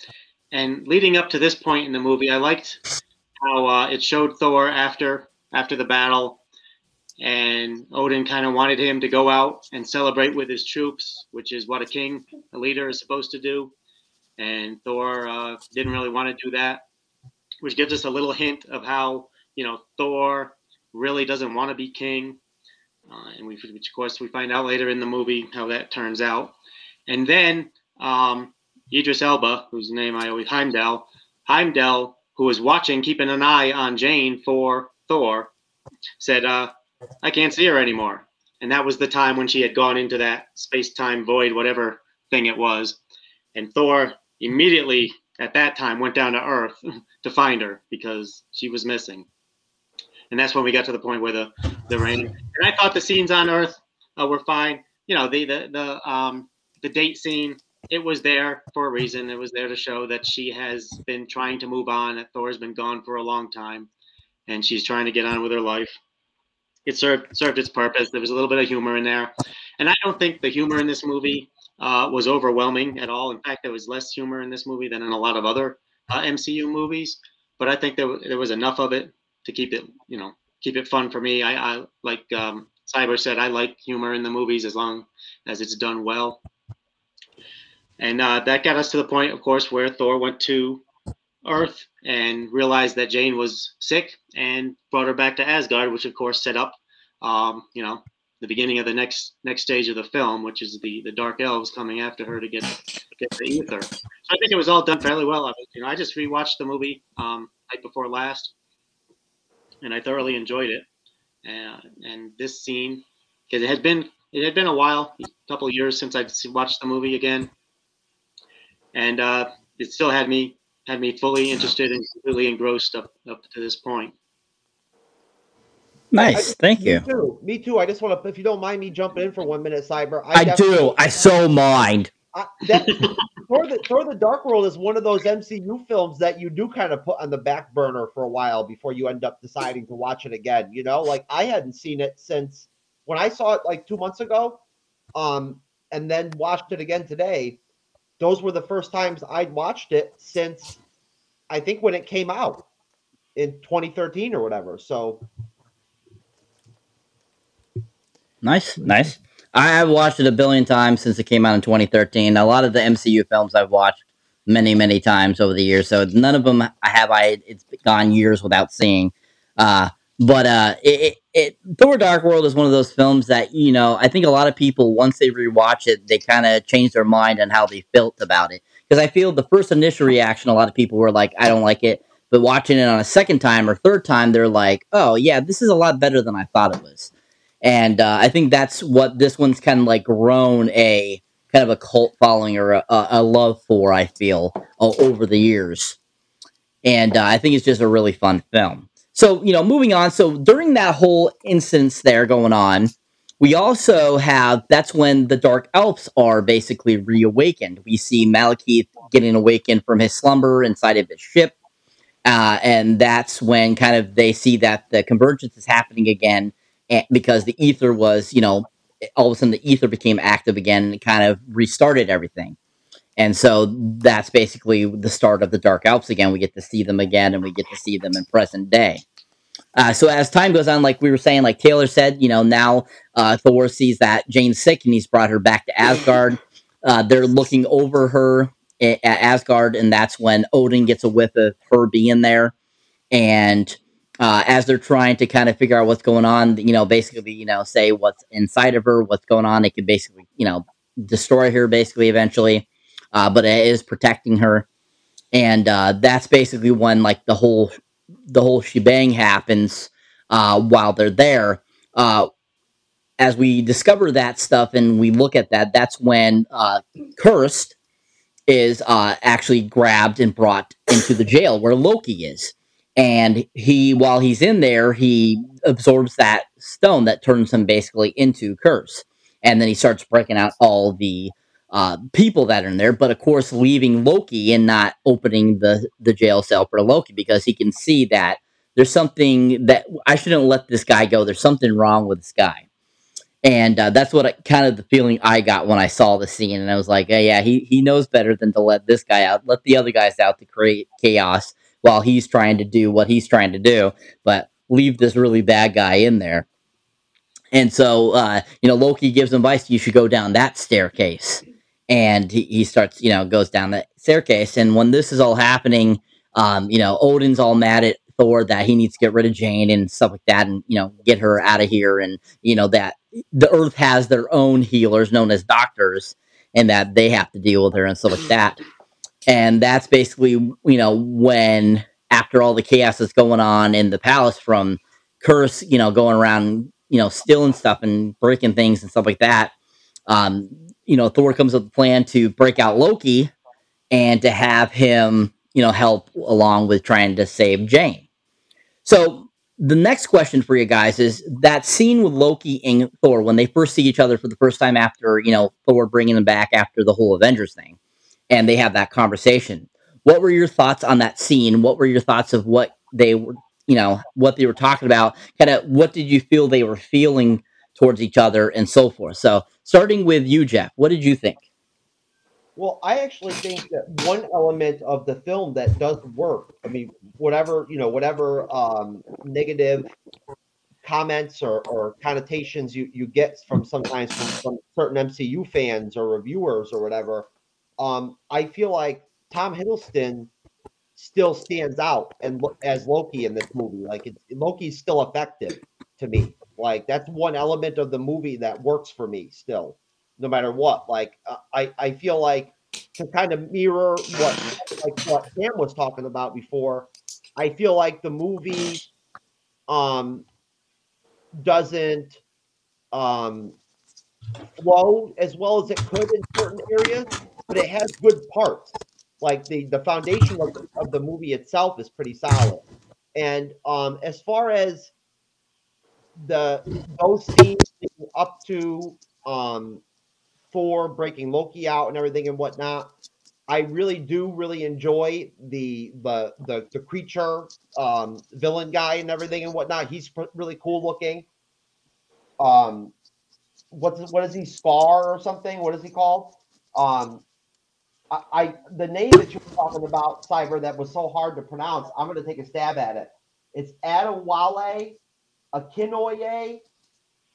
And leading up to this point in the movie, I liked how uh, it showed Thor after after the battle, and Odin kind of wanted him to go out and celebrate with his troops, which is what a king, a leader, is supposed to do. And Thor uh, didn't really want to do that, which gives us a little hint of how you know Thor really doesn't want to be king, uh, and we, which of course we find out later in the movie how that turns out. And then um, Idris Elba, whose name I always Heimdall, Heimdall, who was watching, keeping an eye on Jane for Thor, said, uh, "I can't see her anymore." And that was the time when she had gone into that space-time void, whatever thing it was. And Thor immediately at that time went down to Earth <laughs> to find her because she was missing. And that's when we got to the point where the the rain. And I thought the scenes on Earth uh, were fine. You know, the the the um the date scene. It was there for a reason. It was there to show that she has been trying to move on. That Thor's been gone for a long time, and she's trying to get on with her life. It served served its purpose. There was a little bit of humor in there, and I don't think the humor in this movie uh, was overwhelming at all. In fact, there was less humor in this movie than in a lot of other uh, MCU movies. But I think there, there was enough of it to keep it, you know, keep it fun for me. I, I like um, Cyber said, I like humor in the movies as long as it's done well. And uh, that got us to the point, of course, where Thor went to Earth and realized that Jane was sick and brought her back to Asgard, which of course set up, um, you know, the beginning of the next next stage of the film, which is the the Dark Elves coming after her to get get the ether. So I think it was all done fairly well. I you know, I just rewatched the movie um, night before last, and I thoroughly enjoyed it. And and this scene, because it had been it had been a while, a couple years since I'd watched the movie again, and uh, it still had me had me fully interested and completely engrossed up up to this point. Nice, I, thank me you. Too. Me too. I just want to, if you don't mind me jumping in for one minute, Cyber. I, I do. I so mind. I, that, Thor, the, Thor the Dark World is one of those MCU films that you do kind of put on the back burner for a while before you end up deciding to watch it again. You know, like I hadn't seen it since when I saw it like two months ago, um, and then watched it again today. Those were the first times I'd watched it since I think when it came out in 2013 or whatever. So Nice, nice. I have watched it a billion times since it came out in 2013. A lot of the MCU films I've watched many, many times over the years. So none of them I have I. It's gone years without seeing. Uh, but uh, it, it, Thor: Dark World is one of those films that you know I think a lot of people once they rewatch it they kind of change their mind on how they felt about it. Because I feel the first initial reaction a lot of people were like I don't like it, but watching it on a second time or third time they're like oh yeah this is a lot better than I thought it was, and uh, I think that's what this one's kind of like grown a kind of a cult following or a, a love for I feel over the years, and uh, I think it's just a really fun film. So, you know, moving on. So, during that whole instance there going on, we also have that's when the Dark Elves are basically reawakened. We see Malekith getting awakened from his slumber inside of his ship. Uh, and that's when kind of they see that the convergence is happening again because the ether was, you know, all of a sudden the ether became active again and kind of restarted everything. And so that's basically the start of the Dark Elves again. We get to see them again and we get to see them in present day. Uh, so as time goes on, like we were saying, like Taylor said, you know, now uh, Thor sees that Jane's sick and he's brought her back to Asgard. Uh, they're looking over her at, at Asgard, and that's when Odin gets a whiff of her being there. And uh, as they're trying to kind of figure out what's going on, you know, basically, you know, say what's inside of her, what's going on, it could basically, you know, destroy her basically eventually. Uh, but it is protecting her. And uh, that's basically when like the whole the whole shebang happens uh, while they're there. Uh, as we discover that stuff and we look at that, that's when uh, Cursed is uh, actually grabbed and brought into the jail where Loki is. And he, while he's in there, he absorbs that stone that turns him basically into Kurse. And then he starts breaking out all the uh, people that are in there, but of course, leaving Loki and not opening the the jail cell for Loki because he can see that there's something that I shouldn't let this guy go. There's something wrong with this guy, and uh, that's what I, kind of the feeling I got when I saw the scene, and I was like, hey, yeah, he he knows better than to let this guy out, let the other guys out to create chaos while he's trying to do what he's trying to do, but leave this really bad guy in there. And so, uh, you know, Loki gives advice: you should go down that staircase and he, he starts, you know, goes down the staircase. And when this is all happening, um, you know, Odin's all mad at Thor that he needs to get rid of Jane and stuff like that, and you know, get her out of here. And you know that the Earth has their own healers known as doctors, and that they have to deal with her and stuff like that. And that's basically, you know, when after all the chaos that's going on in the palace from Kurse, you know, going around, you know, stealing stuff and breaking things and stuff like that. Um, you know, Thor comes up with a plan to break out Loki and to have him, you know, help along with trying to save Jane. So the next question for you guys is that scene with Loki and Thor when they first see each other for the first time after, you know, Thor bringing them back after the whole Avengers thing, and they have that conversation. What were your thoughts on that scene? What were your thoughts of what they were, you know, what they were talking about? Kind of what did you feel they were feeling towards each other and so forth? So starting with you, Jeff, what did you think? Well, I actually think that one element of the film that does work, I mean, whatever, you know, whatever um, negative comments or, or connotations you, you get from sometimes from, from certain MCU fans or reviewers or whatever, um, I feel like Tom Hiddleston still stands out and as Loki in this movie. Like it's, Loki's still effective to me. Like that's one element of the movie that works for me still, no matter what. Like uh, I I feel like to kind of mirror what like what Sam was talking about before. I feel like the movie um doesn't um flow as well as it could in certain areas, but it has good parts. Like the the foundation of the, of the movie itself is pretty solid. And um as far as the those scenes up to um for breaking Loki out and everything and whatnot. I really do really enjoy the the the, the creature um, villain guy and everything and whatnot. He's really cool looking. Um, what's what is he Scar or something? What is he called? Um, I, I the name that you were talking about, Cyber, that was so hard to pronounce. I'm going to take a stab at it. It's Adewale Akinoye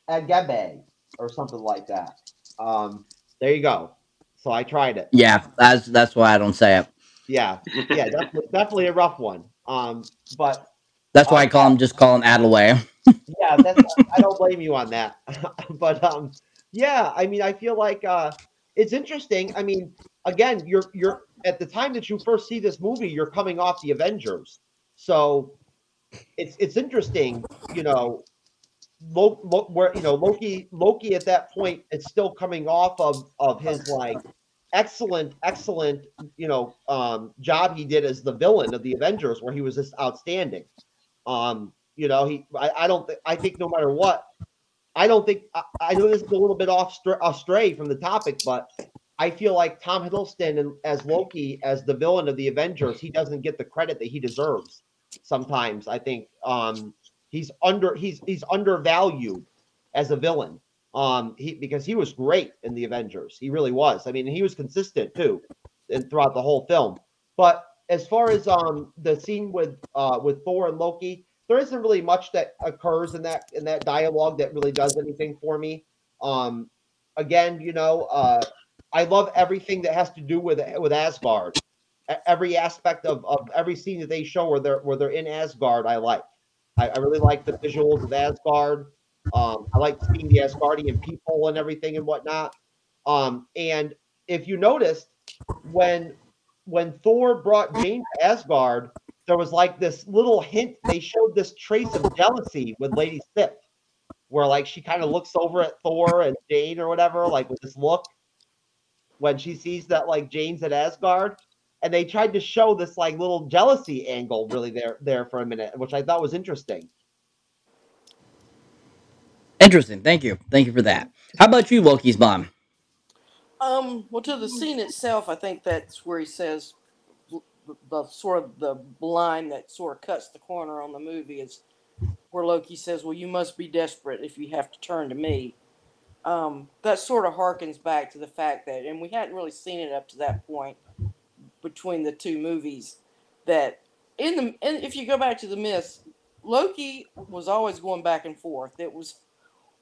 Agebe or something like that. Um, there you go. So I tried it. Yeah, that's that's why I don't say it. Yeah, yeah, definitely, definitely a rough one. Um, but That's why I call him just call him Adaway. <laughs> yeah, that's I don't blame you on that. <laughs> but um, yeah, I mean, I feel like uh, it's interesting. I mean, again, you're you're at the time that you first see this movie, you're coming off the Avengers, so it's it's interesting, you know, Lo, Lo, where you know Loki Loki at that point is still coming off of of his like excellent excellent you know um job he did as the villain of the Avengers where he was just outstanding. Um you know he I, I don't think I think no matter what I don't think I, I know this is a little bit off astray from the topic but I feel like Tom Hiddleston as Loki as the villain of the Avengers he doesn't get the credit that he deserves sometimes I think um he's under he's he's undervalued as a villain. Um, he because he was great in the Avengers. He really was. I mean, he was consistent too, and throughout the whole film. But as far as um the scene with uh with Thor and Loki, there isn't really much that occurs in that in that dialogue that really does anything for me. Um, again, you know, uh, I love everything that has to do with with Asgard. Every aspect of, of every scene that they show where they're where they're in Asgard, I like. I, I really like the visuals of Asgard. Um, I like seeing the Asgardian people and everything and whatnot. Um, and if you noticed, when when Thor brought Jane to Asgard, there was like this little hint. They showed this trace of jealousy with Lady Sif, where like she kind of looks over at Thor and Jane or whatever, like with this look when she sees that like Jane's at Asgard and they tried to show this like little jealousy angle really there there for a minute, which I thought was interesting. Interesting. Thank you. Thank you for that. How about you, Loki's mom? Um, well, to the scene itself, I think that's where he says the, the sort of the line that sort of cuts the corner on the movie is where Loki says, "Well, you must be desperate if you have to turn to me." Um, that sort of harkens back to the fact that, and we hadn't really seen it up to that point between the two movies, that in the and if you go back to the myths, Loki was always going back and forth. It was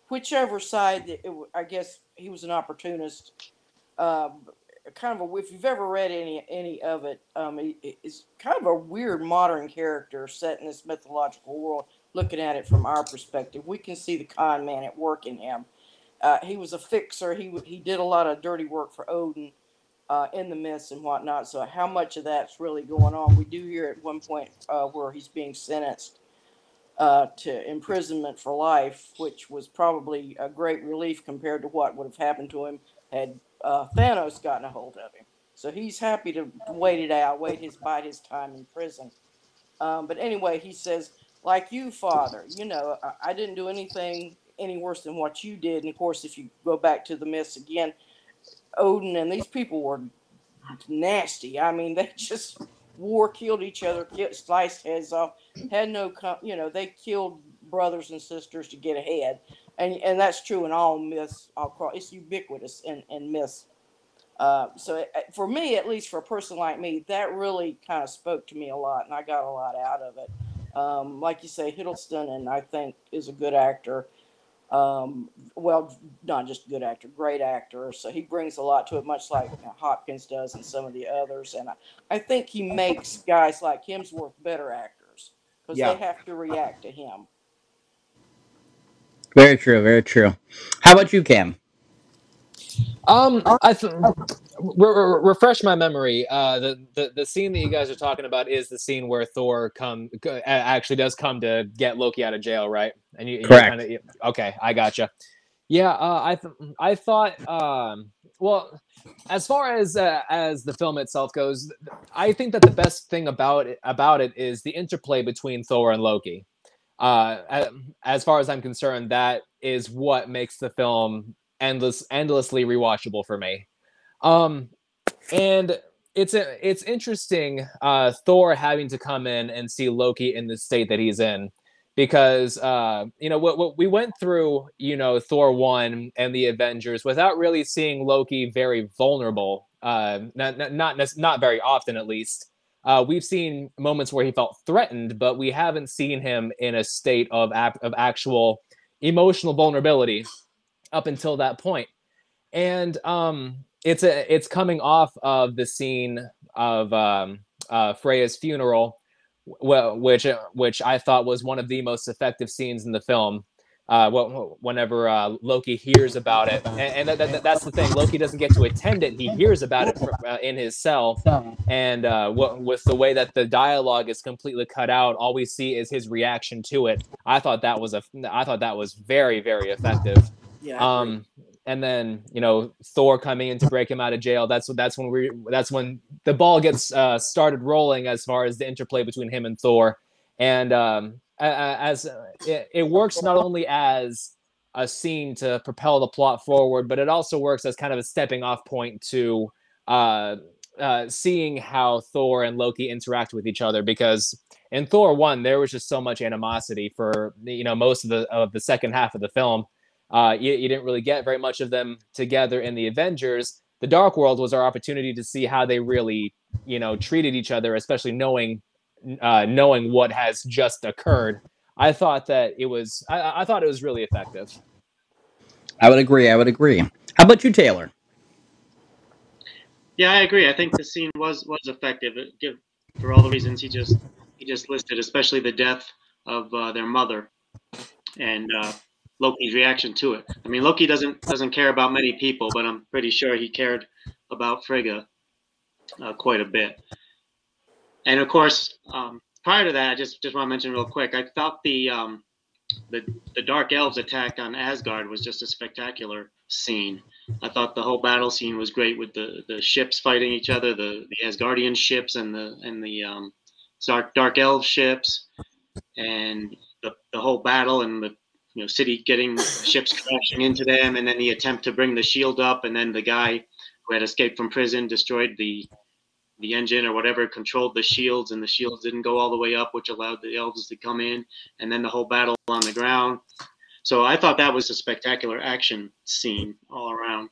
whichever side. It, I guess he was an opportunist. Um, kind of a if you've ever read any any of it, um, it's kind of a weird modern character set in this mythological world. Looking at it from our perspective, we can see the con man at work in him. Uh, he was a fixer. He he did a lot of dirty work for Odin uh, in the myths and whatnot. So how much of that's really going on? We do hear at one point uh, where he's being sentenced uh, to imprisonment for life, which was probably a great relief compared to what would have happened to him had uh, Thanos gotten a hold of him. So he's happy to wait it out, wait his bide his time in prison. Um, but anyway, he says, like you, Father, you know, I, I didn't do anything any worse than what you did. And of course, if you go back to the myths again, Odin and these people were nasty. I mean, they <laughs> just war, killed each other, killed, sliced heads off, had no, you know, they killed brothers and sisters to get ahead, and and that's true in all myths. All it's ubiquitous in in myths. Uh, so it, for me, at least for a person like me, that really kind of spoke to me a lot, and I got a lot out of it. Um, like you say, Hiddleston, and I think is a good actor. Um, well, not just good actor, great actor. So he brings a lot to it, much like Hopkins does and some of the others. And I, I think he makes guys like Hemsworth better actors because yeah. they have to react to him. Very true. Very true. How about you, Cam? Um, I th- re- re- refresh my memory. Uh, the, the the scene that you guys are talking about is the scene where Thor come actually does come to get Loki out of jail, right? And you correct. Kinda, okay, I gotcha. Yeah, uh, I th- I thought. Um, well, as far as uh, as the film itself goes, I think that the best thing about it about it is the interplay between Thor and Loki. Uh, as far as I'm concerned, that is what makes the film endless endlessly rewatchable for me. Um, and it's it's interesting uh, Thor having to come in and see Loki in the state that he's in because uh, you know what, what we went through you know Thor one and the Avengers without really seeing Loki very vulnerable uh, not not not, not very often at least. Uh, we've seen moments where he felt threatened, but we haven't seen him in a state of ap- of actual emotional vulnerability up until that point. And um, it's a it's coming off of the scene of um, uh, Freya's funeral well, which which I thought was one of the most effective scenes in the film. Uh, whenever uh, Loki hears about it, and, and that, that, that's the thing. Loki doesn't get to attend it; he hears about it from, uh, in his cell, and uh, with the way that the dialogue is completely cut out, all we see is his reaction to it. I thought that was a, I thought that was very, very effective. Yeah. Um, and then you know Thor coming in to break him out of jail. That's that's when we that's when the ball gets uh, started rolling as far as the interplay between him and Thor, and um, as it, it works not only as a scene to propel the plot forward, but it also works as kind of a stepping off point to uh, uh, seeing how Thor and Loki interact with each other. Because in Thor one, there was just so much animosity for you know most of the of the second half of the film uh, you, you didn't really get very much of them together in the Avengers. The Dark World was our opportunity to see how they really, you know, treated each other, especially knowing uh, knowing what has just occurred. I thought that it was I, I thought it was really effective. I would agree. I would agree. How about you, Taylor? Yeah, I agree. I think the scene was was effective. Give for all the reasons he just he just listed, especially the death of uh, their mother, and uh, Loki's reaction to it. I mean, Loki doesn't doesn't care about many people, but I'm pretty sure he cared about Frigga uh, quite a bit. And of course, um, prior to that, I just just want to mention real quick. I thought the um, the the Dark Elves attack on Asgard was just a spectacular scene. I thought the whole battle scene was great with the the ships fighting each other, the the Asgardian ships and the and the um, Dark Dark Elf ships, and the the whole battle and the you know city getting ships crashing into them and then the attempt to bring the shield up and then the guy who had escaped from prison destroyed the the engine or whatever controlled the shields and the shields didn't go all the way up which allowed the elves to come in and then the whole battle on the ground so i thought that was a spectacular action scene all around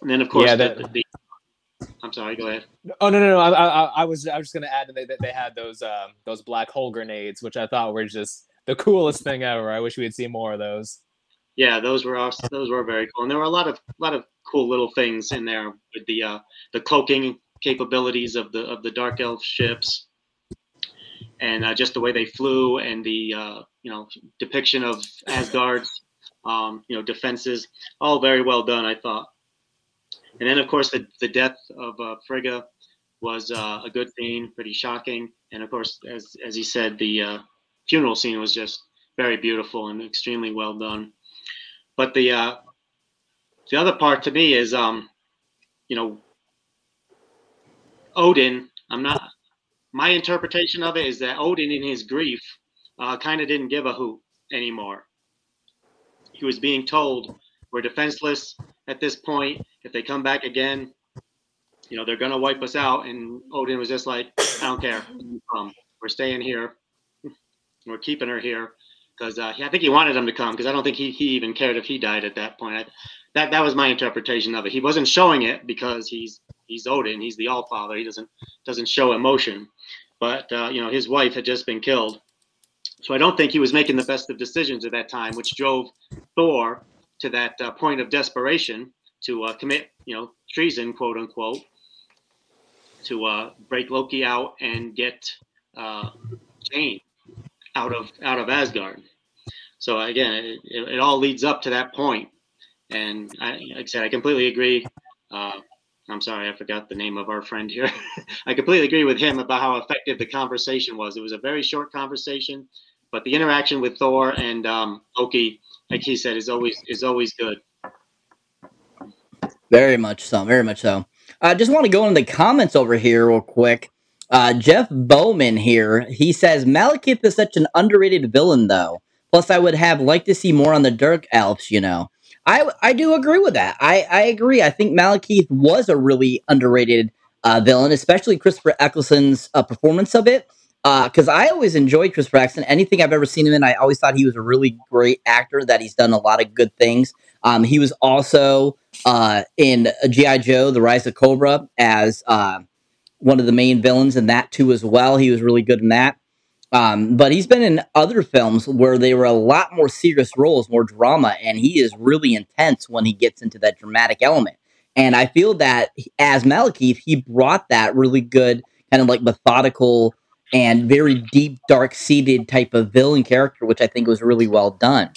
and then of course yeah, that, the, the, I'm sorry. Go ahead. Oh no, no, no! I, I, I was, I was just going to add that they, that they had those, um, those black hole grenades, which I thought were just the coolest thing ever. I wish we would seen more of those. Yeah, those were awesome. those were very cool, and there were a lot of lot of cool little things in there with the uh, the cloaking capabilities of the of the dark elf ships, and uh, just the way they flew, and the uh, you know depiction of Asgard's um, you know defenses, all very well done, I thought. And then of course the the death of uh, Frigga was uh, a good scene, pretty shocking, and of course as as he said the uh, funeral scene was just very beautiful and extremely well done. But the uh, the other part to me is, um, you know, Odin. I'm not. My interpretation of it is that Odin, in his grief, uh, kind of didn't give a hoot anymore. He was being told, "We're defenseless at this point. If they come back again, you know, they're gonna wipe us out." And Odin was just like, "I don't care. We're staying here we're keeping her here because uh, I think he wanted him to come because I don't think he, he even cared if he died at that point. I, that that was my interpretation of it. He wasn't showing it because he's he's Odin. He's the All Father. He doesn't doesn't show emotion. But uh, you know his wife had just been killed, so I don't think he was making the best of decisions at that time, which drove Thor to that uh, point of desperation to uh, commit you know treason, quote unquote, to uh, break Loki out and get uh, Jane out of out of Asgard. So again, it, it, all leads up to that point. point, and I, like I said, I completely agree. Uh, I'm sorry, I forgot the name of our friend here. <laughs> I completely agree with him about how effective the conversation was. It was a very short conversation, but the interaction with Thor and um, Loki, like he said, is always is always good. Very much so. Very much so. I just want to go into the comments over here real quick. Uh, Jeff Bowman here, he says Malekith is such an underrated villain, though. Plus, I would have liked to see more on the Dark Elves. You know, I I do agree with that. I I agree. I think Malekith was a really underrated uh, villain, especially Christopher Eccleston's uh, performance of it. Because uh, I always enjoyed Christopher Eccleston. Anything I've ever seen him in, I always thought he was a really great actor. That he's done a lot of good things. Um, he was also uh, in GI Joe: The Rise of Cobra as uh, one of the main villains in that too as well. He was really good in that. Um, but he's been in other films where they were a lot more serious roles, more drama, and he is really intense when he gets into that dramatic element. And I feel that as Malekith, he brought that really good kind of like methodical and very deep, dark seated type of villain character, which I think was really well done.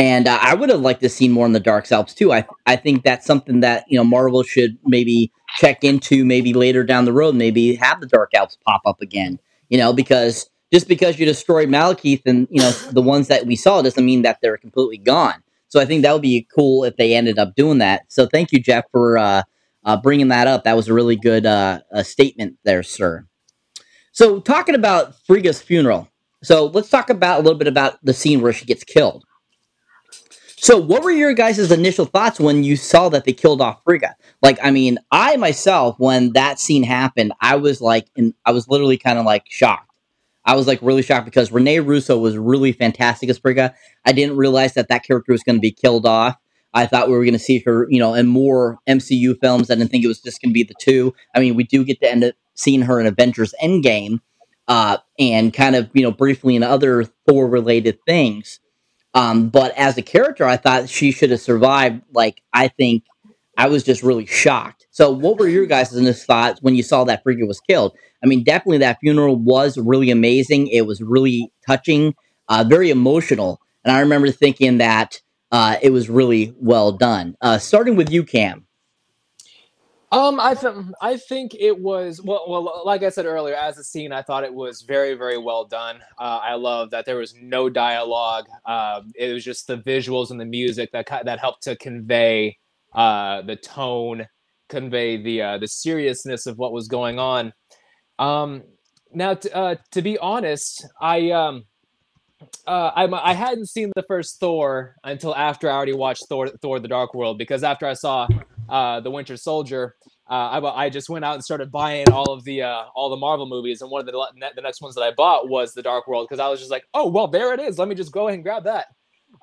And uh, I would have liked to see more in the Dark Elves too. I I think that's something that you know Marvel should maybe check into maybe later down the road. Maybe have the Dark Elves pop up again. You know, because just because you destroy Malekith and you know the ones that we saw doesn't mean that they're completely gone. So I think that would be cool if they ended up doing that. So thank you, Jeff, for uh, uh, bringing that up. That was a really good uh, statement there, sir. So talking about Frigga's funeral. So let's talk about a little bit about the scene where she gets killed. So, what were your guys' initial thoughts when you saw that they killed off Frigga? Like, I mean, I myself, when that scene happened, I was like, in, I was literally kind of like shocked. I was like really shocked because Rene Russo was really fantastic as Frigga. I didn't realize that that character was going to be killed off. I thought we were going to see her, you know, in more MCU films. I didn't think it was just going to be the two. I mean, we do get to end up seeing her in Avengers Endgame, uh, and kind of, you know, briefly in other Thor related things. Um, but as a character, I thought she should have survived. Like, I think I was just really shocked. So, what were your guys' thoughts when you saw that Frigga was killed? I mean, definitely that funeral was really amazing. It was really touching, uh, very emotional. And I remember thinking that uh, it was really well done. Uh, starting with you, Cam. Um, I th- I think it was well, well, like I said earlier, as a scene, I thought it was very, very well done. Uh, I love that there was no dialogue. Uh, it was just the visuals and the music that that helped to convey uh, the tone, convey the uh, the seriousness of what was going on. Um, now, t- uh, to be honest, I um, uh, I I hadn't seen the first Thor until after I already watched Thor Thor: The Dark World because after I saw uh, the Winter Soldier, uh, I, I just went out and started buying all of the uh, all the Marvel movies, and one of the the next ones that I bought was the Dark World because I was just like, oh well, there it is. Let me just go ahead and grab that.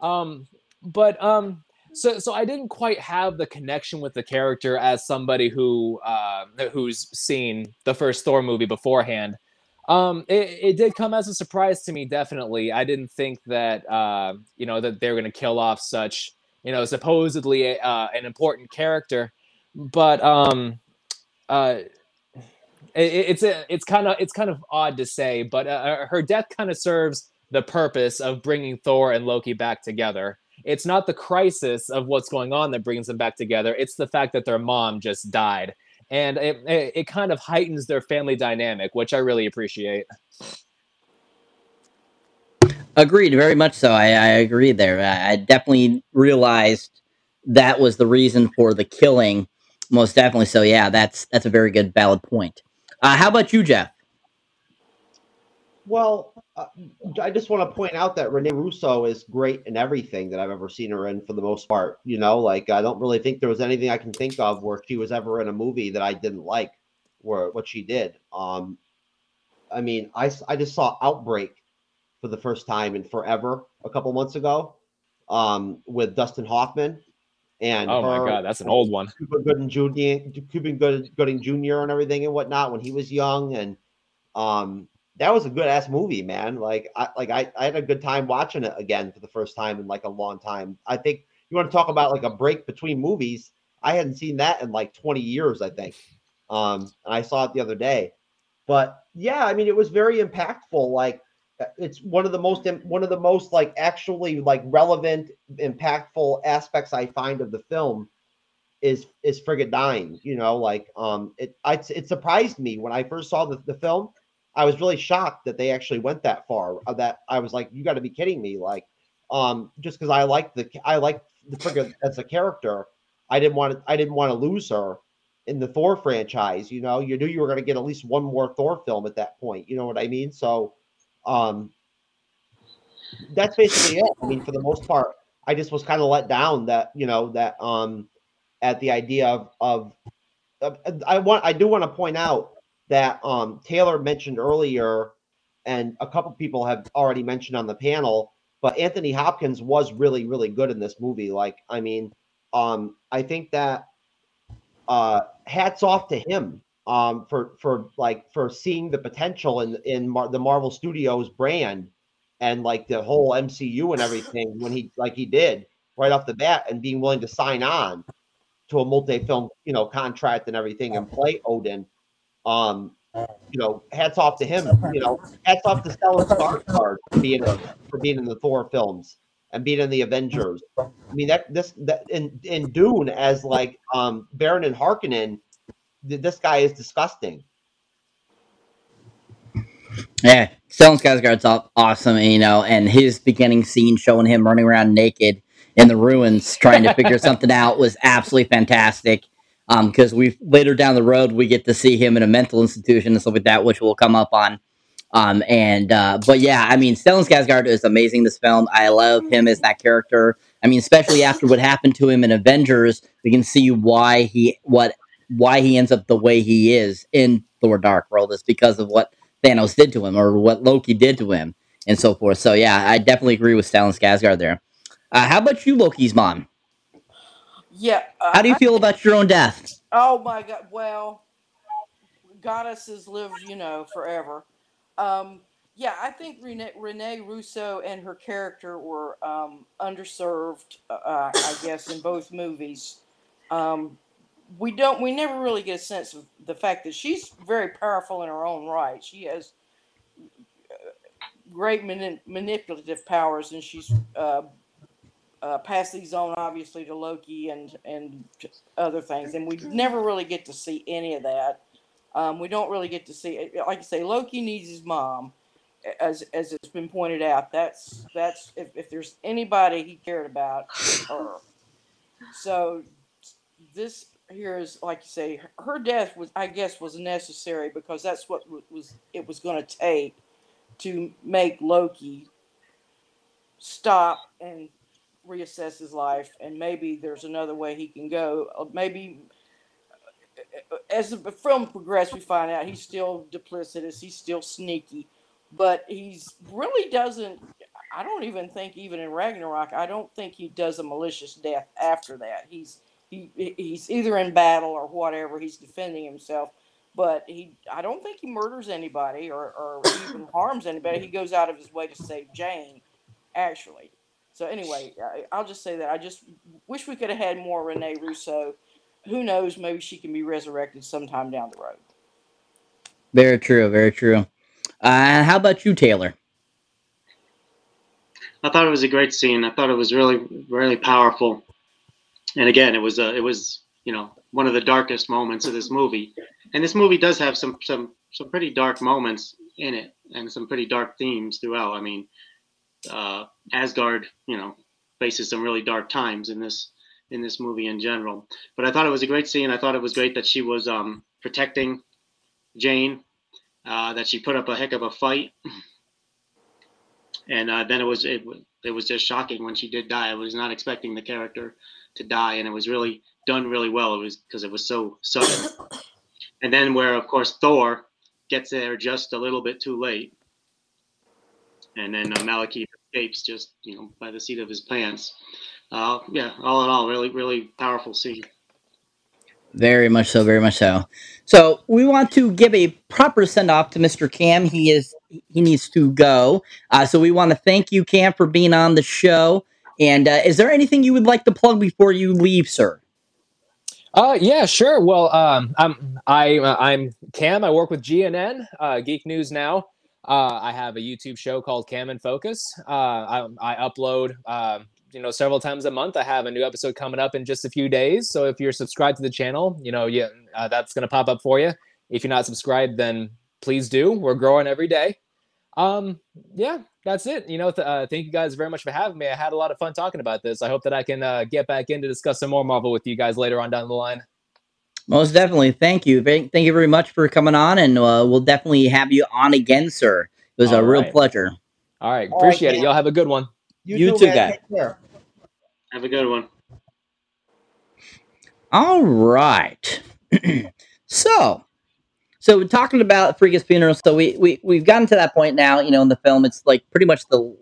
Um, but um, so so I didn't quite have the connection with the character as somebody who uh, who's seen the first Thor movie beforehand. Um, it, it did come as a surprise to me. Definitely, I didn't think that uh, you know that they're going to kill off such you know, supposedly uh, an important character, but um, uh, it, it's it's kind of it's kind of odd to say, but uh, uh her death kind of serves the purpose of bringing Thor and Loki back together. It's not the crisis of what's going on that brings them back together. It's the fact that their mom just died, and it, it, it kind of heightens their family dynamic, which I really appreciate. Agreed, very much so. I, I agree there. I, I, definitely realized that was the reason for the killing, most definitely. So yeah, that's that's a very good, valid point. Uh, how about you, Jeff? Well, uh, I just want to point out that Rene Russo is great in everything that I've ever seen her in, for the most part. You know, like I don't really think there was anything I can think of where she was ever in a movie that I didn't like, where what she did. Um, I mean, I I just saw Outbreak for the first time in forever a couple months ago um, with Dustin Hoffman. And oh my god, that's an old one. Cuba Gooding Jr. Cuba Gooding Jr. and everything and whatnot when he was young, and um, that was a good ass movie, man. Like I like I, I had a good time watching it again for the first time in like a long time. I think you want to talk about like a break between movies. I hadn't seen that in like 20 years, I think. Um, and I saw it the other day. But yeah, I mean, it was very impactful. Like it's one of the most one of the most like actually like relevant impactful aspects i find of the film is is Frigga dying you know like um it I, it surprised me when i first saw the, the film. I was really shocked that they actually went that far uh, that i was like you got to be kidding me like um just because i like the i like the Frigga as a character i didn't want to i didn't want to lose her in the thor franchise you know? You knew you were going to get at least one more thor film at that point you know what i mean? So um, that's basically it. I mean, for the most part, I just was kind of let down that you know that um, at the idea of of, of I want I do want to point out that um, Taylor mentioned earlier, and a couple people have already mentioned on the panel, but Anthony Hopkins was really really good in this movie. Like, I mean, um, I think that uh, hats off to him um, for for like for seeing the potential in in Mar- the Marvel Studios brand and like the whole MCU and everything when he like he did right off the bat and being willing to sign on to a multi-film you know contract and everything and play Odin. Um, you know, hats off to him. You know, hats off to Stellan Skarsgård for being a, for being in the Thor films and being in the Avengers. I mean that this that in in Dune as like um Baron and Harkonnen, this guy is disgusting. Yeah, Stellan Skarsgård's awesome, you know, and his beginning scene showing him running around naked in the ruins trying to figure <laughs> something out was absolutely fantastic. Um, because we later down the road we get to see him in a mental institution and stuff like that, which we'll come up on. Um, and uh, but yeah, I mean, Stellan Skarsgård is amazing. This film, I love him as that character. I mean, especially after what happened to him in Avengers, we can see why he what why he ends up the way he is in Thor: Dark World is because of what Thanos did to him or what Loki did to him and so forth. So yeah, I definitely agree with Stellan Skarsgård there. Uh, how about you, Loki's mom? Yeah. Uh, how do you feel I, about your own death? Oh my God! Well, goddesses live, you know, forever. Um, yeah, I think Rene, Rene Russo and her character were um, underserved. Uh, uh, I guess in both movies. Um, we don't we never really get a sense of the fact that she's very powerful in her own right. She has uh, great mani- manipulative powers, and she's uh, uh, passed these on obviously to Loki and and other things. And we never really get to see any of that. Um, we don't really get to see, like I say, Loki needs his mom, as as it's been pointed out. That's that's if, if there's anybody he cared about, her. So this here is like you say her death was i guess was necessary because that's what was it was going to take to make loki stop and reassess his life and maybe there's another way he can go. Uh, maybe uh, as the film progresses we find out he's still duplicitous he's still sneaky but he's really doesn't i don't even think even in ragnarok i don't think he does a malicious death after that. He's he he's either in battle or whatever. He's defending himself, but he I don't think he murders anybody or, or even <coughs> harms anybody. He goes out of his way to save Jane, actually. So anyway, I, will just say that I just wish we could have had more Rene Russo. Who knows? Maybe she can be resurrected sometime down the road. Very true. Very true. Uh, how about you, Taylor? I thought it was a great scene. I thought it was really, really powerful and again, it was a, it was you know one of the darkest moments of this movie. And this movie does have some some some pretty dark moments in it, and some pretty dark themes throughout. I mean, uh, Asgard, you know, faces some really dark times in this in this movie in general. But I thought it was a great scene. I thought it was great that she was um, protecting Jane, uh, that she put up a heck of a fight. And uh, then it was it, it was just shocking when she did die. I was not expecting the character to die, and it was really done really well. It was because it was so sudden. <coughs> and then where of course Thor gets there just a little bit too late, and then uh, Malekith escapes just you know by the seat of his pants. Uh, yeah, all in all, really really powerful scene. Very much so, very much so. So we want to give a proper send off to Mr. Cam. He is he needs to go. Uh, so we want to thank you, Cam, for being on the show. And uh, is there anything you would like to plug before you leave, sir? Uh, yeah, sure. Well, um, I'm I uh, I'm Cam. I work with GNN, uh, Geek News Now. Uh, I have a YouTube show called Cam and Focus. Uh, I, I upload, uh, you know, several times a month. I have a new episode coming up in just a few days. So if you're subscribed to the channel, you know, yeah, uh, that's to pop up for you. If you're not subscribed, then please do. We're growing every day. Um, yeah, that's it. You know, th- uh, thank you guys very much for having me. I had a lot of fun talking about this. I hope that I can uh, get back in to discuss some more Marvel with you guys later on down the line. Most definitely. Thank you. Thank you very much for coming on, and uh, we'll definitely have you on again, sir. It was All a real pleasure. All right. Appreciate All right, it. Y'all have a good one. You, you too, guys. Have a good one. All right. <clears throat> so, so talking about Frigga's funeral, so we, we we've gotten to that point now. You know, in the film, it's like pretty much the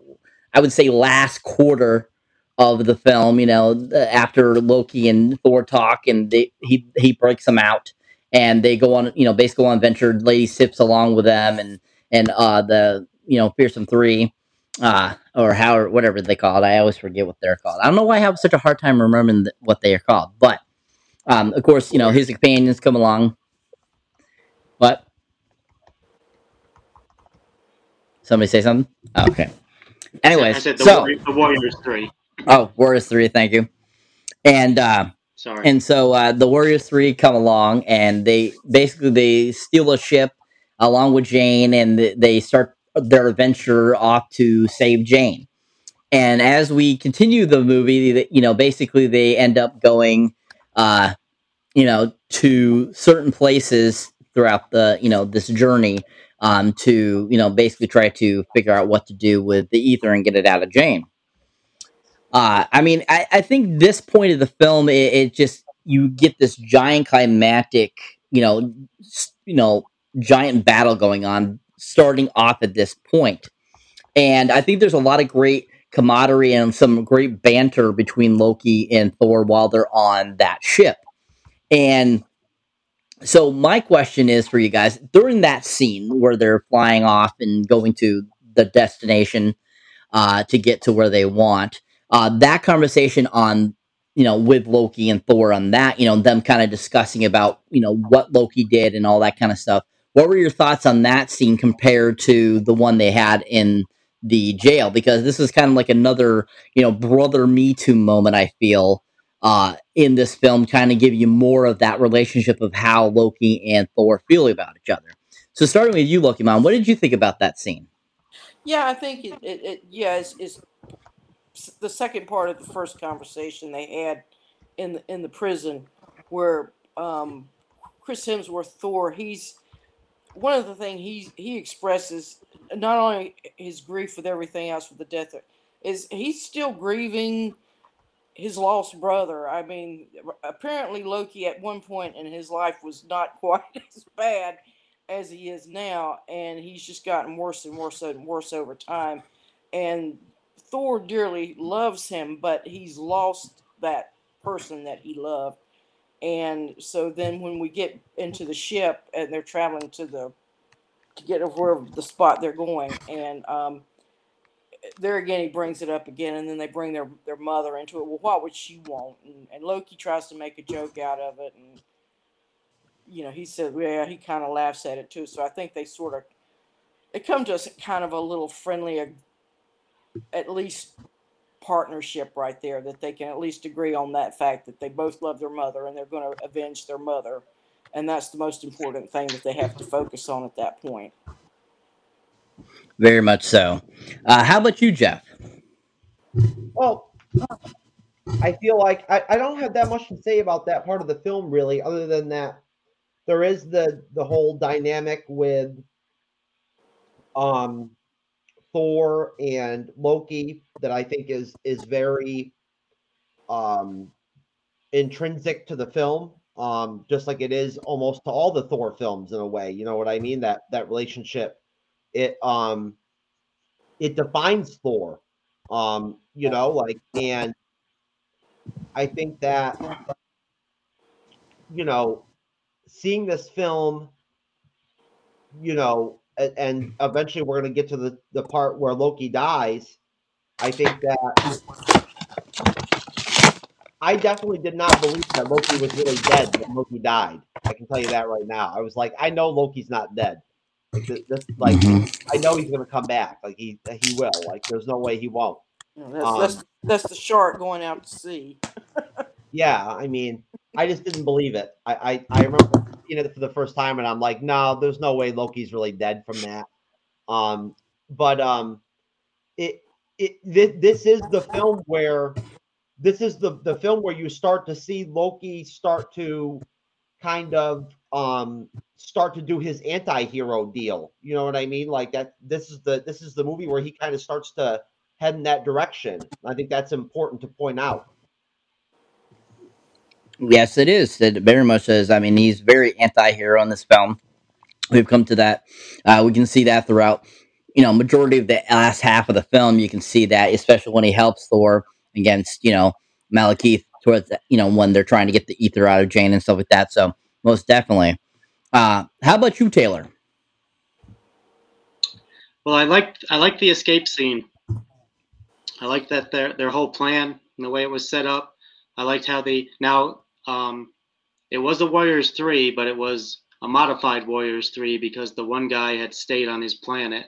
I would say last quarter of the film. You know, after Loki and Thor talk, and they, he he breaks them out, and they go on. You know, basically on adventure. Lady Sif along with them, and and uh the you know fearsome three, uh or how or whatever they call it. I always forget what they're called. I don't know why I have such a hard time remembering what they are called, but um, of course, you know his companions come along but Somebody say something? Oh, okay. Anyways, I said the, so Warriors, the Warriors three. oh, Warriors three. Thank you. And uh, Sorry. and so uh, the Warriors three come along, and they basically they steal a ship along with Jane, and they start their adventure off to save Jane. And as we continue the movie, you know, basically they end up going, uh, you know, to certain places throughout the you know this journey um, to you know basically try to figure out what to do with the ether and get it out of Jane. Uh, I mean, I, I think this point of the film, it, it just you get this giant climatic, you know, you know, giant battle going on, starting off at this point, and I think there's a lot of great camaraderie and some great banter between Loki and Thor while they're on that ship, and so my question is for you guys during that scene where they're flying off and going to the destination uh, to get to where they want uh, that conversation on you know with loki and thor on that you know them kind of discussing about you know what loki did and all that kind of stuff what were your thoughts on that scene compared to the one they had in the jail? Because this is kind of like another you know brother me too moment i feel uh, in this film kind of give you more of that relationship of how Loki and Thor feel about each other. So starting with you, Loki Mom, what did you think about that scene? Yeah, I think it, it, it yeah, it's, it's the second part of the first conversation they had in the, in the prison where um, Chris Hemsworth Thor he's one of the things he he expresses not only his grief with everything else with the death is he's still grieving his lost brother. I mean, apparently Loki at one point in his life was not <laughs> quite as bad as he is now, and he's just gotten worse and worse and worse over time. And Thor dearly loves him, but he's lost that person that he loved. And so then when we get into the ship and they're traveling to the to get over the spot they're going, and um, there again he brings it up again, and then they bring their their mother into it. Well, what would she want? And, and Loki tries to make a joke out of it, and you know he said, yeah, he kind of laughs at it too. So I think they sort of they come to us kind of a little friendly, uh, at least partnership right there that they can at least agree on that fact that they both love their mother and they're going to avenge their mother and that's the most important thing that they have to focus on at that point Very much so. Uh, how about you, Jeff? Well, I feel like I, I don't have that much to say about that part of the film really, other than that there is the the whole dynamic with um Thor and Loki that I think is is very um intrinsic to the film. Um, just like it is almost to all the Thor films in a way. You know what I mean? That that relationship, it um it defines Thor. Um, you know, like and I think that you know, seeing this film, you know, and, and eventually we're going to get to the, the part where Loki dies. I think that I definitely did not believe that Loki was really dead when Loki died. I can tell you that right now. I was like, I know Loki's not dead. Like this, this like I know he's going to come back. Like he he will. Like there's no way he won't. that's, Um, that's, that's the shark going out to sea <laughs> Yeah, I mean, I just didn't believe it. I I, I remember seeing it for the first time, and I'm like, no, there's no way Loki's really dead from that. Um, but um, it it this, this is the film where this is the the film where you start to see Loki start to kind of um start to do his anti-hero deal. You know what I mean? Like that this is the this is the movie where he kind of starts to head in that direction. I think that's important to point out. Yes, it is. It very much is. I mean, he's very anti-hero in this film. We've come to that. Uh, we can see that throughout, you know, majority of the last half of the film. You can see that, especially when he helps Thor against, you know, Malekith towards, you know, when they're trying to get the ether out of Jane and stuff like that. So most definitely. Uh, how about you, Taylor? Well, I liked I liked the escape scene. I liked that their their whole plan and the way it was set up. I liked how they now um, it was the Warriors three, but it was a modified Warriors three because the one guy had stayed on his planet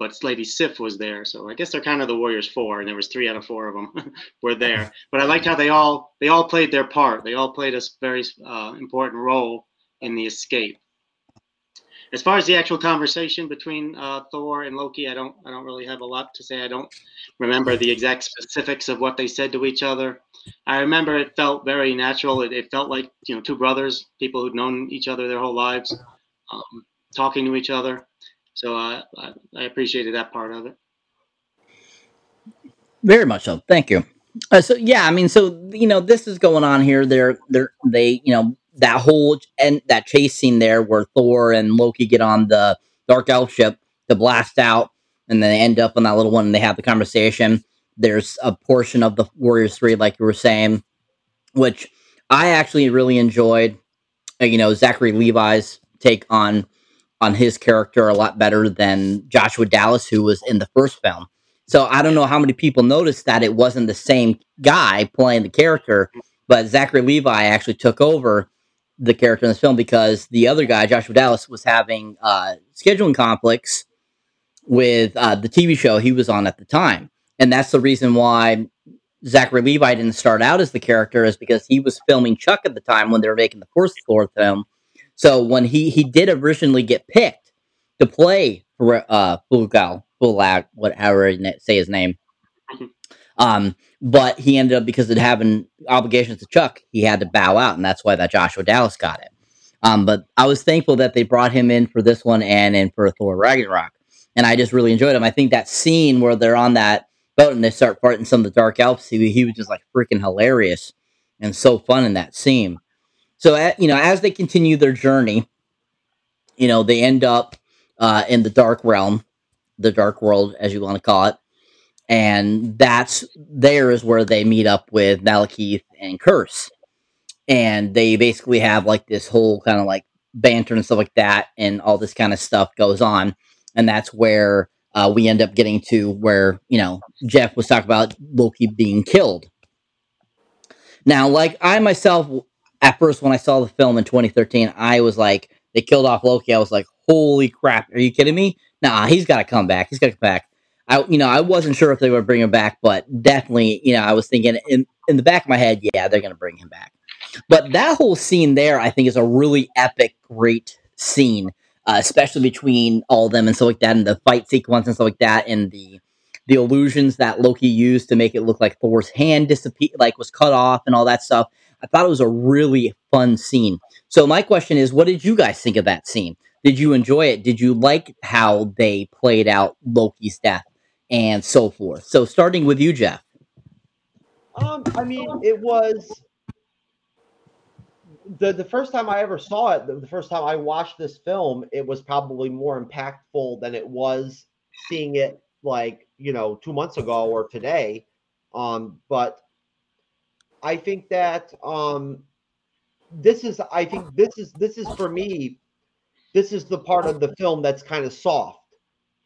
but Lady Sif was there. So I guess they're kind of the Warriors four, and there was three out of four of them <laughs> were there. But I liked how they all they all played their part. They all played a very uh, important role in the escape. As far as the actual conversation between uh, Thor and Loki, I don't I don't really have a lot to say. I don't remember the exact specifics of what they said to each other. I remember it felt very natural. It, it felt like you know two brothers, people who'd known each other their whole lives, um, talking to each other. So uh, I, I appreciated that part of it. Very much so. Thank you. Uh, so yeah, I mean, so you know, this is going on here. They're they're they you know that whole and that chase scene there where Thor and Loki get on the Dark Elf ship to blast out, and then they end up on that little one and they have the conversation. There's a portion of the Warriors Three, like you were saying, which I actually really enjoyed. Uh, you know, Zachary Levi's take on on his character a lot better than Joshua Dallas, who was in the first film. So I don't know how many people noticed that it wasn't the same guy playing the character, but Zachary Levi actually took over the character in this film because the other guy, Joshua Dallas, was having uh, scheduling conflicts with uh, the TV show he was on at the time, and that's the reason why Zachary Levi didn't start out as the character is because he was filming Chuck at the time when they were making the first Thor film, so when he he did originally get picked to play for uh Fulgal, Fulag, whatever say his name, um, but he ended up because of having obligations to Chuck, he had to bow out, and that's why that Joshua Dallas got it. Um, but I was thankful that they brought him in for this one and and for Thor Ragnarok, and I just really enjoyed him. I think that scene where they're on that boat and they start fighting some of the dark elves, he, he was just like freaking hilarious and so fun in that scene. So, you know, as they continue their journey, you know, they end up uh, in the dark realm, the dark world, as you want to call it. And that's there is where they meet up with Malekith and Kurse. And they basically have like this whole kind of like banter and stuff like that, and all this kind of stuff goes on. And that's where uh, we end up getting to where, you know, Jeff was talking about Loki being killed. Now, like I myself at first when I saw the film in 2013, I was like, they killed off Loki. I was like, holy crap, are you kidding me? Nah, he's got to come back. He's got to come back. I, you know, I wasn't sure if they would bring him back, but definitely, you know, I was thinking in in the back of my head, yeah, they're going to bring him back. But that whole scene there, I think, is a really epic, great scene, uh, especially between all of them and stuff like that, and the fight sequence and stuff like that, and the the illusions that Loki used to make it look like Thor's hand disappeared, like was cut off, and all that stuff. I thought it was a really fun scene. So my question is, what did you guys think of that scene? Did you enjoy it? Did you like how they played out Loki's death and so forth? So starting with you, Jeff. Um, I mean, it was the the first time I ever saw it. The, first time I watched this film, it was probably more impactful than it was seeing it like you know two months ago or today. Um, but I think that um, this is I think this is this is for me this is the part of the film that's kind of soft.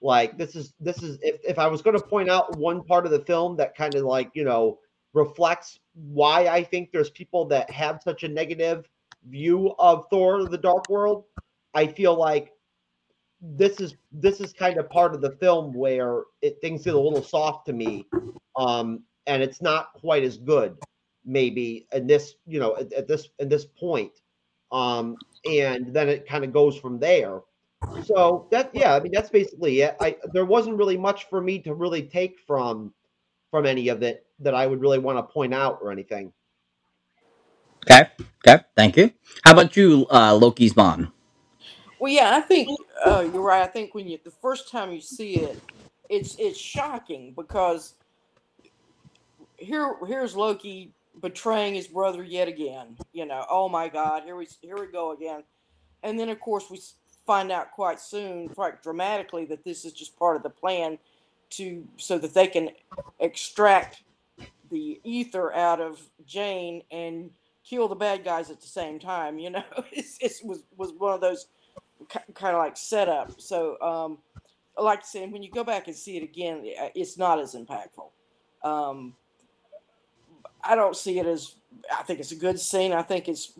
Like this is this is if, if I was going to point out one part of the film that kind of like, you know, reflects why I think there's people that have such a negative view of Thor the Dark World, I feel like this is this is kind of part of the film where it things get a little soft to me. Um and it's not quite as good maybe in this you know at, at this in this point um and then it kind of goes from there. So that yeah i mean that's basically it. I there wasn't really much for me to really take from from any of it that i would really want to point out or anything. Okay okay thank you. How about you uh loki's mom well yeah i think uh you're right. I think when you the first time you see it it's it's shocking because here here's loki betraying his brother yet again. You know, oh my God, here we here we go again. And then of course we find out quite soon, quite dramatically, that this is just part of the plan to so that they can extract the ether out of Jane and kill the bad guys at the same time. You <laughs> know, it was was one of those kind of like setup. So, um, like I said, when you go back and see it again, it's not as impactful. Um, I don't see it as. I think it's a good scene. I think it's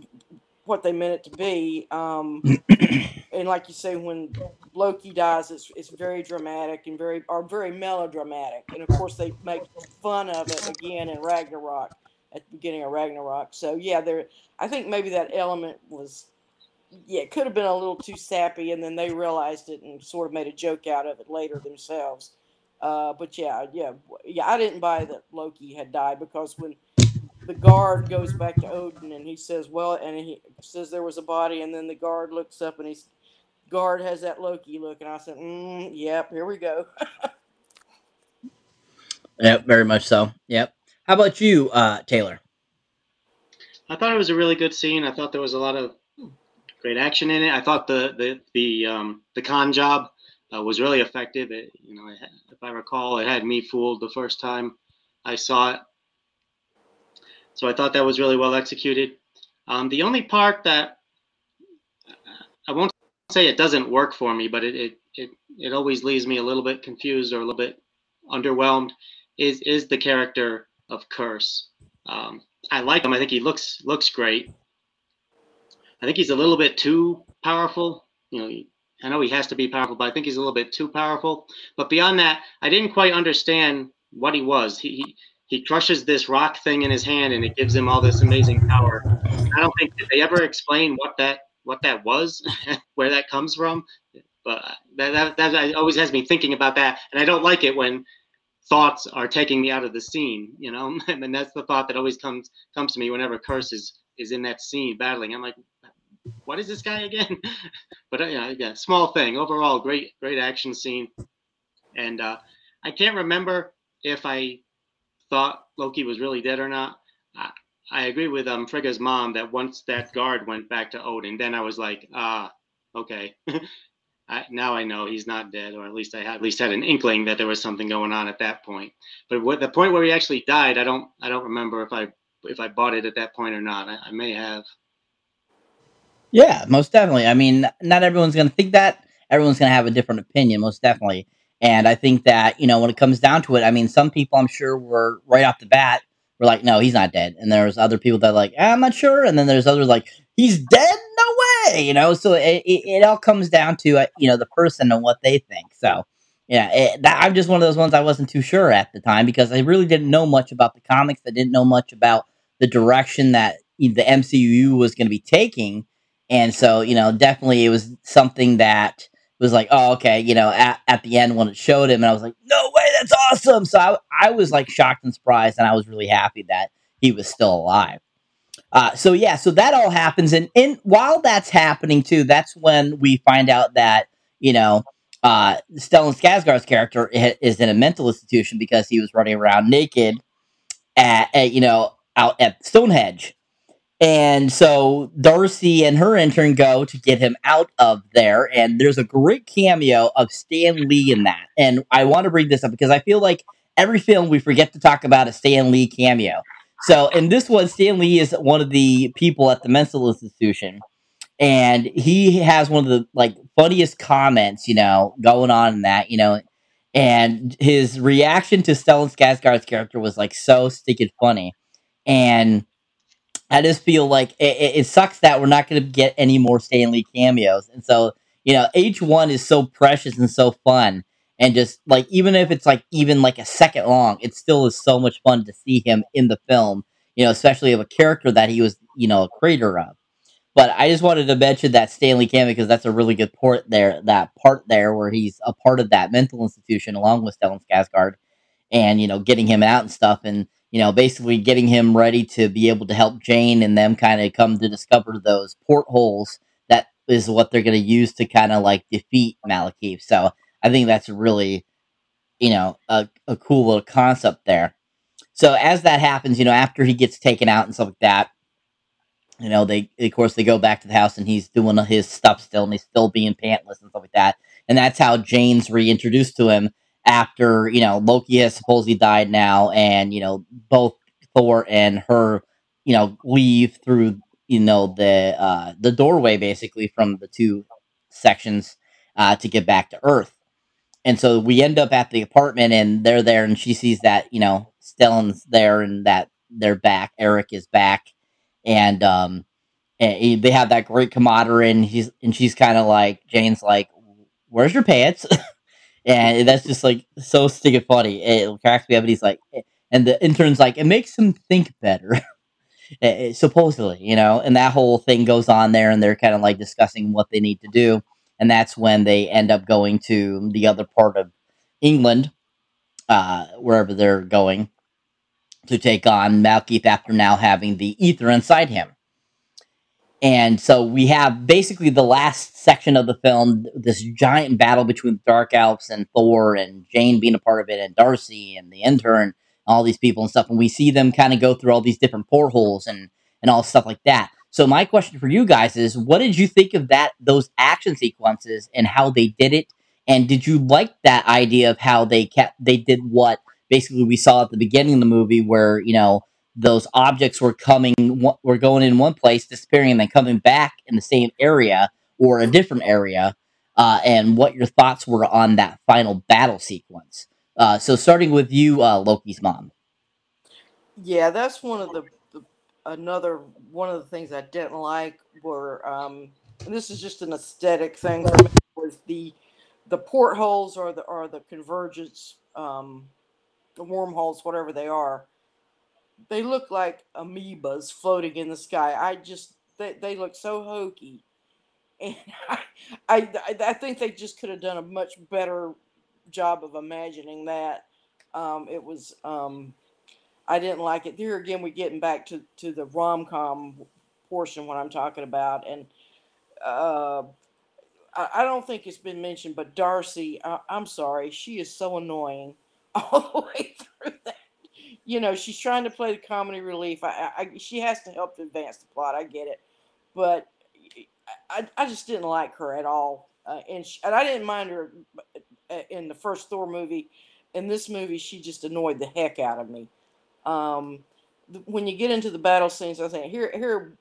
what they meant it to be. Um, <clears throat> and like you say, when Loki dies, it's it's very dramatic and very or very melodramatic, and of course they make fun of it again in Ragnarok at the beginning of Ragnarok. So yeah, there I think maybe that element was yeah, it could have been a little too sappy, and then they realized it and sort of made a joke out of it later themselves. Uh, but yeah, yeah, yeah, I didn't buy that Loki had died because when the guard goes back to Odin and he says, "Well," and he says there was a body, and then the guard looks up and he's guard has that Loki look, and I said, mm, "Yep, here we go." <laughs> yep, very much so. Yep. How about you, uh, Taylor? I thought it was a really good scene. I thought there was a lot of great action in it. I thought the the the um, the con job uh, was really effective. It, you know, had, if I recall, it had me fooled the first time I saw it. So I thought that was really well executed. Um, the only part that I won't say it doesn't work for me, but it, it it it always leaves me a little bit confused or a little bit underwhelmed is is the character of Kurse. Um, I like him. I think he looks looks great. I think he's a little bit too powerful. You know, I know he has to be powerful, but I think he's a little bit too powerful. But beyond that, I didn't quite understand what he was. He, he he crushes this rock thing in his hand and it gives him all this amazing power. I don't think they ever explain what that what that was, <laughs> where that comes from. But that, that that always has me thinking about that, and I don't like it when thoughts are taking me out of the scene. You know, <laughs> and that's the thought that always comes comes to me whenever Kurse is is in that scene battling. I'm like, what is this guy again? <laughs> but uh, yeah, yeah, small thing. Overall, great great action scene, and uh, I can't remember if I thought Loki was really dead or not. I, I agree with um Frigga's mom that once that guard went back to Odin, then I was like, ah, okay. <laughs> I, now I know he's not dead, or at least I had, at least had an inkling that there was something going on at that point. But what, the point where he actually died, I don't I don't remember if I if I bought it at that point or not. I, I may have. Yeah, most definitely. I mean, not everyone's going to think that. Everyone's going to have a different opinion, most definitely. And I think that, you know, when it comes down to it, I mean, some people I'm sure were right off the bat were like, no, he's not dead. And there's other people that like, I'm not sure. And then there's others like, he's dead? No way. You know, so it, it, it all comes down to, uh, you know, the person and what they think. So, yeah, it, that, I'm just one of those ones I wasn't too sure at the time because I really didn't know much about the comics. I didn't know much about the direction that the MCU was going to be taking. And so, you know, definitely it was something that was like, oh, okay, you know, at, at the end when it showed him, and I was like, no way, that's awesome. So I, I was like shocked and surprised, and I was really happy that he was still alive. Uh, so yeah, so that all happens, and in while that's happening too, that's when we find out that you know uh, Stellan Skarsgård's character is in a mental institution because he was running around naked at, at you know out at Stonehenge. And so Darcy and her intern go to get him out of there. And there's a great cameo of Stan Lee in that. And I want to bring this up because I feel like every film we forget to talk about a Stan Lee cameo. So in this one, Stan Lee is one of the people at the mental institution. And he has one of the like funniest comments, you know, going on in that, you know. And his reaction to Stellan Skarsgård's character was like so stinking funny. And I just feel like it, it sucks that we're not going to get any more Stan Lee cameos. And so, you know, H1 is so precious and so fun. And just like, even if it's like even like a second long, it still is so much fun to see him in the film, you know, especially of a character that he was, you know, a creator of. But I just wanted to mention that Stan Lee cameo because that's a really good part there, that part there where he's a part of that mental institution along with Stellan Skarsgård and, you know, getting him out and stuff. And, you know, basically getting him ready to be able to help Jane and them kind of come to discover those portholes that is what they're going to use to kind of like defeat Malekith. So I think that's really, you know, a, a cool little concept there. So as that happens, you know, after he gets taken out and stuff like that, you know, they of course they go back to the house and he's doing his stuff still and he's still being pantless and stuff like that. And that's how Jane's reintroduced to him after you know Loki has supposedly died now, and you know both Thor and her, you know, leave through you know the uh, the doorway basically from the two sections uh, to get back to Earth. And so we end up at the apartment, and they're there, and she sees that you know Stellan's there, and that they're back. Eric is back, and um, and they have that great camaraderie, and he's and she's kind of like Jane's like, "Where's your pants?" <laughs> and that's just like so stinking funny. It cracks me up, and he's like, eh, and the intern's like, it makes him think better. <laughs> Eh, eh, supposedly, you know, and that whole thing goes on there, and they're kind of like discussing what they need to do, and that's when they end up going to the other part of England, uh, wherever they're going, to take on Malekith after now having the ether inside him. And so we have basically the last section of the film, this giant battle between Dark Elves and Thor, and Jane being a part of it, and Darcy and the intern, all these people and stuff. And we see them kind of go through all these different portholes and and all stuff like that. So my question for you guys is, what did you think of that those action sequences and how they did it? And did you like that idea of how they kept they did what basically we saw at the beginning of the movie, where you know those objects were coming were going in one place, disappearing, and then coming back in the same area or a different area, uh, and what your thoughts were on that final battle sequence. Uh, so starting with you, uh, Loki's mom. Yeah, that's one of the, the, another one of the things I didn't like were um, this is just an aesthetic thing for me was the the portholes or the or the convergence um, the wormholes whatever they are they look like amoebas floating in the sky I just they, they look so hokey and <laughs> I, I I think they just could have done a much better job of imagining that. Um, it was um, I didn't like it. Here again, we're getting back to to the rom com portion what I'm talking about, and uh, I, I, don't think it's been mentioned, but Darcy, I, I'm sorry, she is so annoying <laughs> all the way through that. You know, she's trying to play the comedy relief. I, I she has to help advance the plot. I get it, but I, I just didn't like her at all. Uh, and she, and I didn't mind her in the first Thor movie. In this movie, she just annoyed the heck out of me. Um, when you get into the battle scenes, I think here, here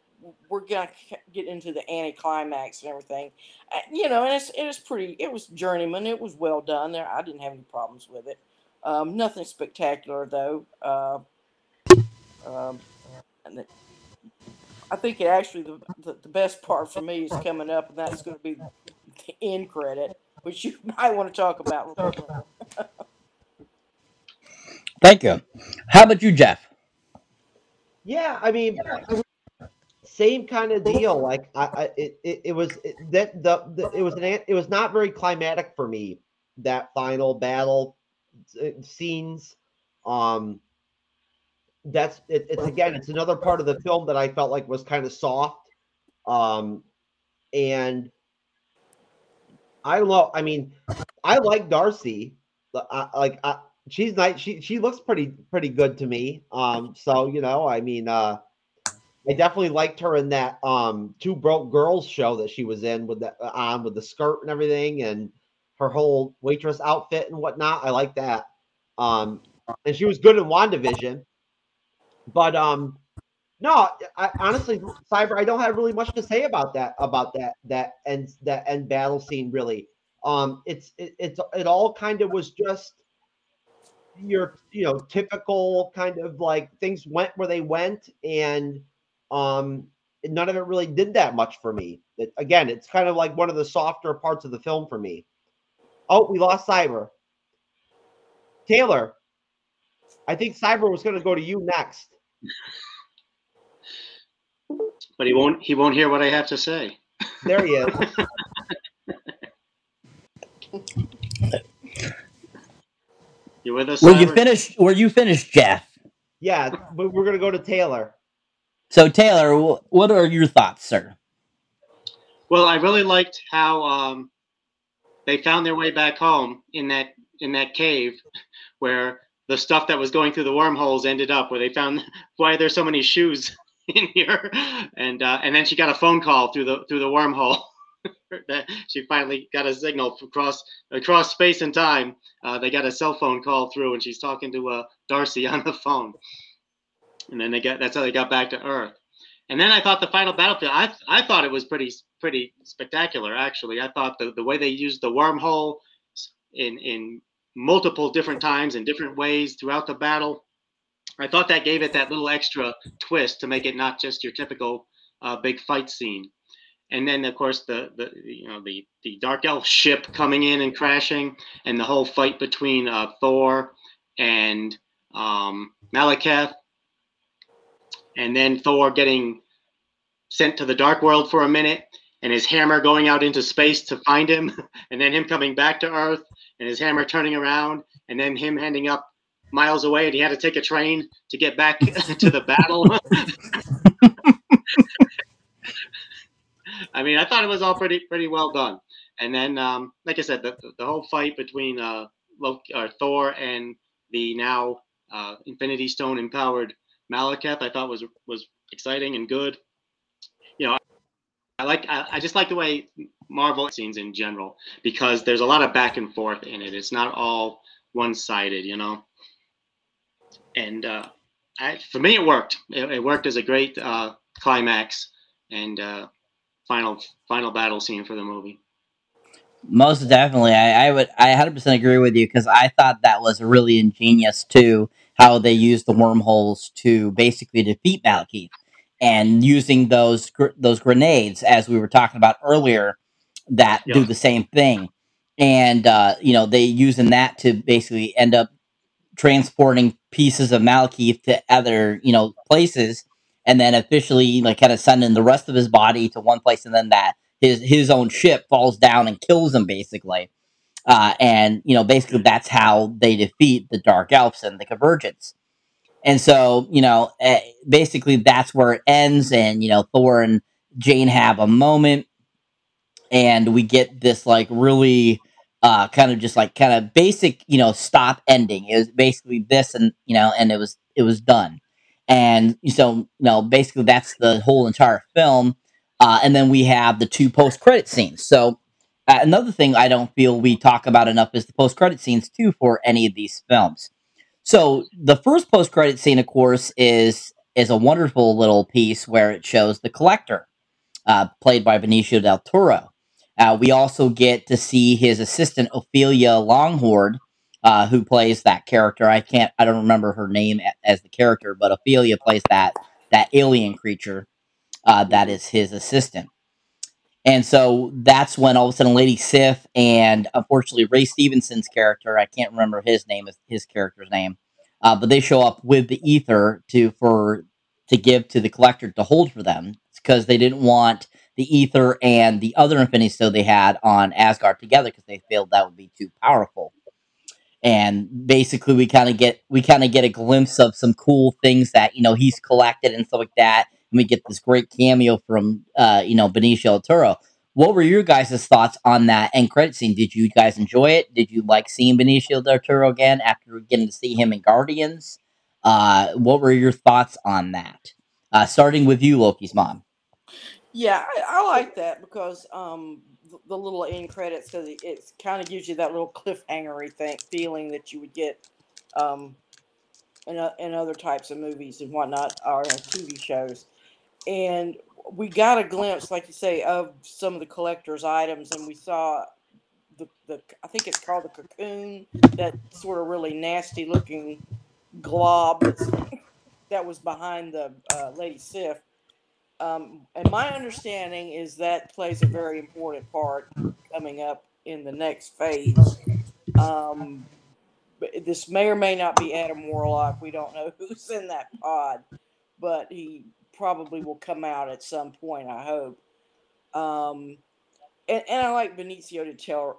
we're gonna get into the anticlimax and everything. Uh, you know, and it's it is pretty. It was journeyman. It was well done. There, I didn't have any problems with it. Um, nothing spectacular though. Uh, um, and the, I think it actually the, the, the best part for me is coming up, and that's going to be the end credit which you <laughs> might want to talk about. Thank you. How about you, Jeff? Yeah, I mean, same kind of deal. Like, I, I it, it, it was it, that the, the it was an it was not very climatic for me that final battle scenes. Um, that's it, it's again, it's another part of the film that I felt like was kind of soft. Um, and I love. I mean, I like Darcy. I, like I, she's nice. She she looks pretty pretty good to me. Um, so you know, I mean, uh, I definitely liked her in that um two broke girls show that she was in with that uh, on with the skirt and everything and her whole waitress outfit and whatnot. I like that. Um, and she was good in WandaVision. But um, no, I, honestly, Cyber, I don't have really much to say about that about that that end that end battle scene. Really, um, it's it, it's it all kind of was just your you know typical kind of like things went where they went, and um, none of it really did that much for me. It, again, it's kind of like one of the softer parts of the film for me. Oh, we lost Cyber. Taylor, I think Cyber was going to go to you next but he won't. He won't hear what I have to say. There he is. <laughs> you with us? Were you finished? Were you finished, Jeff? Yeah, but we're gonna go to Taylor. So Taylor, what are your thoughts, sir? Well, I really liked how um, they found their way back home in that in that cave, where the stuff that was going through the wormholes ended up. Where they found <laughs> why there's so many shoes <laughs> in here, and uh, and then she got a phone call through the through the wormhole. <laughs> that she finally got a signal across across space and time. Uh, they got a cell phone call through, and she's talking to uh, Darcy on the phone. And then they got that's how they got back to Earth. And then I thought the final battlefield. I I thought it was pretty pretty spectacular. Actually, I thought the the way they used the wormhole in in multiple different times in different ways throughout the battle I thought that gave it that little extra twist to make it not just your typical uh, big fight scene. And then, of course, the, the you know the the dark elf ship coming in and crashing, and the whole fight between uh, Thor and um, Malekith, and then Thor getting sent to the dark world for a minute, and his hammer going out into space to find him, <laughs> and then him coming back to Earth, and his hammer turning around, and then him ending up miles away, and he had to take a train to get back <laughs> to the battle. <laughs> I mean, I thought it was all pretty pretty well done. And then, um, like I said, the, the whole fight between uh, Loki, uh, Thor and the now uh, Infinity Stone empowered Malekith, I thought was was exciting and good. I like I, I just like the way Marvel scenes in general because there's a lot of back and forth in it. It's not all one sided, you know. And uh, I, for me, it worked. It, it worked as a great uh, climax and uh, final final battle scene for the movie. Most definitely, I, I would I 100% agree with you because I thought that was really ingenious too. How they used the wormholes to basically defeat Malekith, and using those gr- those grenades as we were talking about earlier that yeah. do the same thing, and uh, you know they using that to basically end up transporting pieces of Malekith to other you know places and then officially like kind of sending the rest of his body to one place, and then that his his own ship falls down and kills him basically. Uh, and you know, basically that's how they defeat the Dark Elves and the Convergence. And so, you know, uh, basically that's where it ends. And you know, Thor and Jane have a moment, and we get this like really uh, kind of just like kind of basic, you know, stop ending. It was basically this, and you know, and it was it was done. And so, you know, basically that's the whole entire film. Uh, and then we have the two post credit scenes. So, uh, another thing I don't feel we talk about enough is the post credit scenes too for any of these films. So, the first post credit scene, of course, is is a wonderful little piece where it shows the collector, uh, played by Benicio del Toro. Uh, we also get to see his assistant Ophelia Longhorn, uh, who plays that character. I can't, I don't remember her name as the character, but Ophelia plays that that alien creature uh, that is his assistant. And so that's when all of a sudden Lady Sif and unfortunately Ray Stevenson's character, I can't remember his name, is his character's name, uh, but they show up with the ether to for to give to the collector to hold for them. Because they didn't want the ether and the other Infinity Stone they had on Asgard together because they felt that would be too powerful. And basically we kind of get we kind of get a glimpse of some cool things that you know he's collected and stuff like that and we get this great cameo from uh you know benicio del toro. What were your guys' thoughts on that end credit scene? Did you guys enjoy it? Did you like seeing benicio del toro again after getting to see him in guardians? Uh what were your thoughts on that? Uh starting with you loki's mom. Yeah i, I like that because um the little end credits because it, it kind of gives you that little cliffhangery thing feeling that you would get um, in, a, in other types of movies and whatnot or TV shows. And we got a glimpse, like you say, of some of the collector's items, and we saw the, the I think it's called the cocoon, that sort of really nasty looking glob that was behind the uh, Lady Sif um, and my understanding is that plays a very important part coming up in the next phase. Um, this may or may not be Adam Warlock. We don't know <laughs> who's in that pod, but he probably will come out at some point. I hope. Um, and, and I like Benicio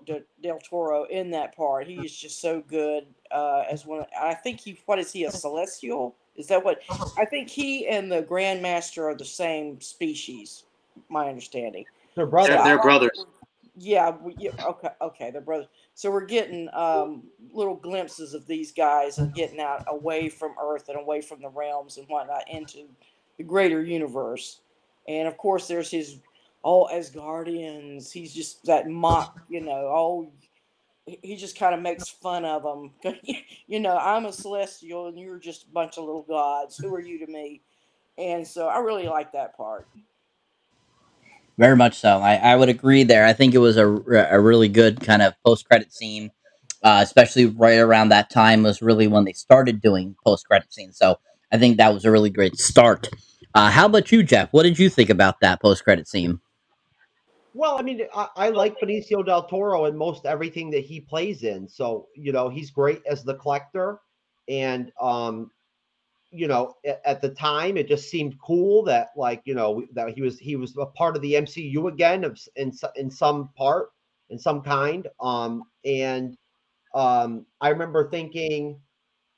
del, del Toro in that part. He is just so good uh, as one. I think he. What is he? A celestial? Is that what. I think he and the Grandmaster are the same species, my understanding. They're brothers. They're, they're brothers. Yeah, we, yeah, okay, okay, they're brothers. So we're getting um, little glimpses of these guys and getting out away from Earth and away from the realms and whatnot into the greater universe. And of course, there's his all as guardians. He's just that mock, you know, all he just kind of makes fun of them. <laughs> you know, I'm a celestial and you're just a bunch of little gods. Who are you to me? And so I really like that part. Very much so. I, I would agree there. I think it was a, a really good kind of post credit scene, uh, especially right around that time was really when they started doing post credit scenes. So I think that was a really great start Uh, how about you, Jeff? What did you think about that post credit scene? Well, I mean, I, I, like Benicio del Toro in most everything that he plays in. So, you know, he's great as the collector. And, um, you know, at, at the time, it just seemed cool that, like, you know, that he was he was a part of the MCU again, of in in some part, in some kind. Um, and um, I remember thinking,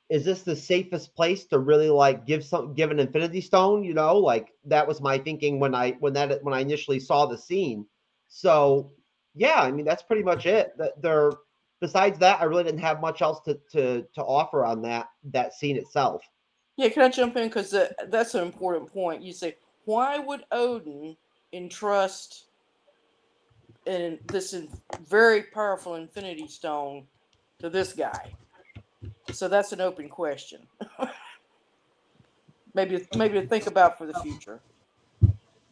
is this the safest place to really like give some give an Infinity Stone? You know, like that was my thinking when I when that when I initially saw the scene so yeah, I mean that's pretty much it. There besides that, I really didn't have much else to to to offer on that that scene itself. Yeah, can I jump in because that's an important point. You say, why would Odin entrust in this very powerful Infinity Stone to this guy? So that's an open question. <laughs> maybe maybe to think about for the future.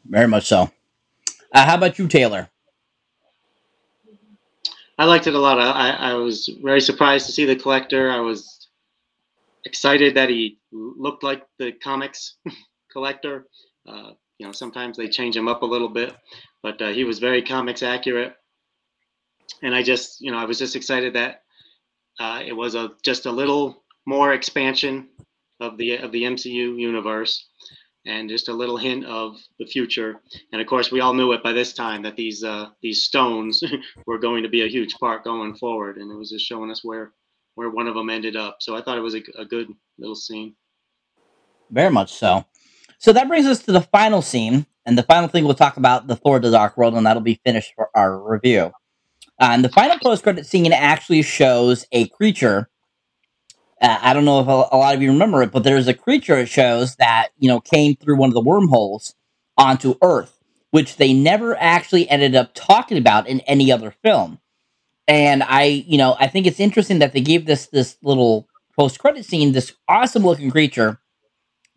Very much so. Uh, how about you, Taylor? I liked it a lot. I, I was very surprised to see the collector. I was excited that he looked like the comics <laughs> collector. Uh, you know, sometimes they change him up a little bit, but uh, he was very comics accurate. And I just, you know, I was just excited that uh, it was a just a little more expansion of the of the MCU universe and just a little hint of the future. And of course, we all knew it by this time that these uh, these stones <laughs> were going to be a huge part going forward, and it was just showing us where where one of them ended up. So I thought it was a, a good little scene. Very much so. So that brings us to the final scene, and the final thing we'll talk about the Thor: The Dark World, and that'll be finished for our review. Uh, and the final post-credit scene actually shows a creature uh, I don't know if a, a, lot of you remember it, but there's a creature it shows that you know came through one of the wormholes onto Earth, which they never actually ended up talking about in any other film. And I, you know, I think it's interesting that they gave this this little post credit scene, this awesome looking creature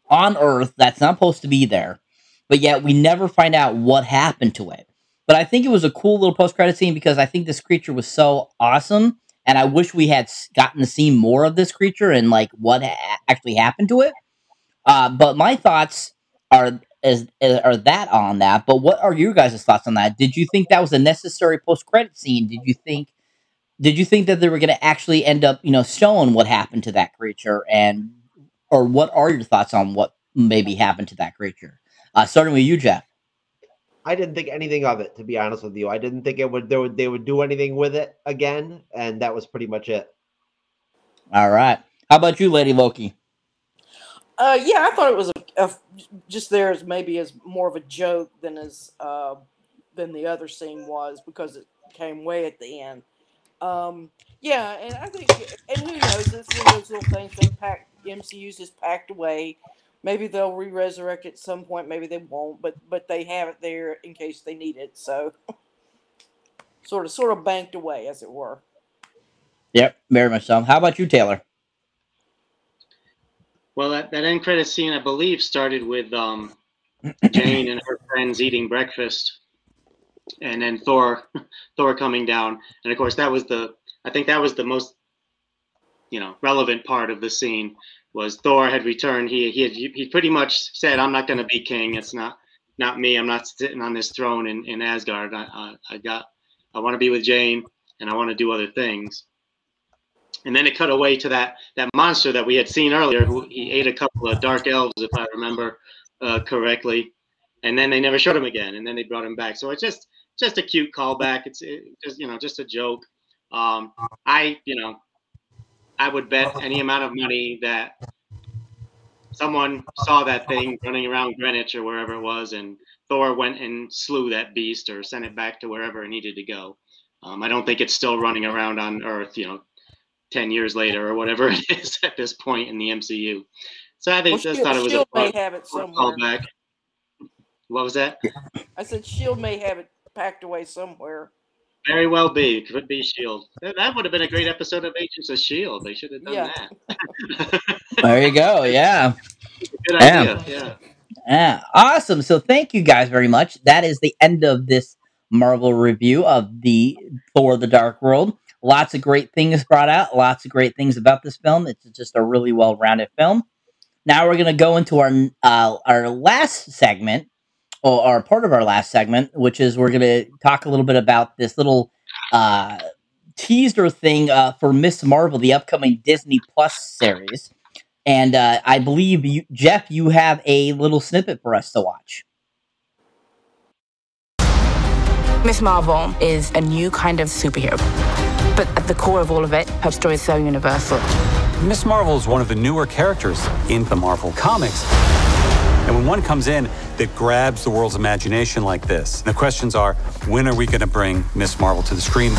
on Earth that's not supposed to be there, but yet we never find out what happened to it. But I think it was a cool little post credit scene because I think this creature was so awesome and I wish we had gotten to see more of this creature and like what ha- actually happened to it. Uh, but my thoughts are is, are that on that. But what are your guys' thoughts on that? Did you think that was a necessary post credit scene? Did you think did you think that they were going to actually end up you know showing what happened to that creature and or what are your thoughts on what maybe happened to that creature? Uh, starting with you, Jeff. I didn't think anything of it, to be honest with you. I didn't think it would they would they would do anything with it again, and that was pretty much it. All right. How about you, Lady Loki? Uh, yeah, I thought it was a, a, just there as maybe as more of a joke than as uh, than the other scene was because it came way at the end. Um, yeah, and I think, and who knows? It's one of those little things that pack MCU's just packed away maybe they'll re-resurrect at some point maybe they won't but but they have it there in case they need it so. Sort of sort of banked away as it were. Yep very much so. How about you taylor? Well that, that end credit scene i believe started with um, <clears throat> jane and her friends eating breakfast and then thor <laughs> thor coming down and of course that was the i think that was the most you know relevant part of the scene was Thor had returned. He he had, he pretty much said, "I'm not going to be king. It's not not me. I'm not sitting on this throne in, in Asgard. I, I, I got I want to be with Jane and I want to do other things." And then it cut away to that that monster that we had seen earlier. Who he ate a couple of dark elves, if I remember uh, correctly. And then they never showed him again. And then they brought him back. So it's just just a cute callback. It's it, just you know just a joke. Um, I you know I would bet any amount of money that someone saw that thing running around Greenwich or wherever it was, and Thor went and slew that beast or sent it back to wherever it needed to go. Um, I don't think it's still running around on Earth, you know, 10 years later or whatever <laughs> it is at this point in the MCU. So I think well, just thought it was Shield a may have it somewhere. callback. What was that? I said Shield may have it packed away somewhere. Very well be. Could be Shield. That would have been a great episode of Agents of Shield. They should have done yeah. that. <laughs> there you go. Yeah. Good idea. Yeah. Yeah. Awesome. So thank you guys very much. That is the end of this Marvel review of the Thor: The Dark World. Lots of great things brought out. Lots of great things about this film. It's just a really well-rounded film. now we're gonna go into our uh, our last segment, or, or part of our last segment, which is we're gonna talk a little bit about this little uh, teaser thing uh, for Miss Marvel, the upcoming Disney Plus series. And uh, I believe you, Jeff, you have a little snippet for us to watch. Miss Marvel is a new kind of superhero. But at the core of all of it, her story is so universal. Miss Marvel is one of the newer characters in the Marvel comics. And when one comes in that grabs the world's imagination like this, the questions are when are we going to bring Miss Marvel to the screen?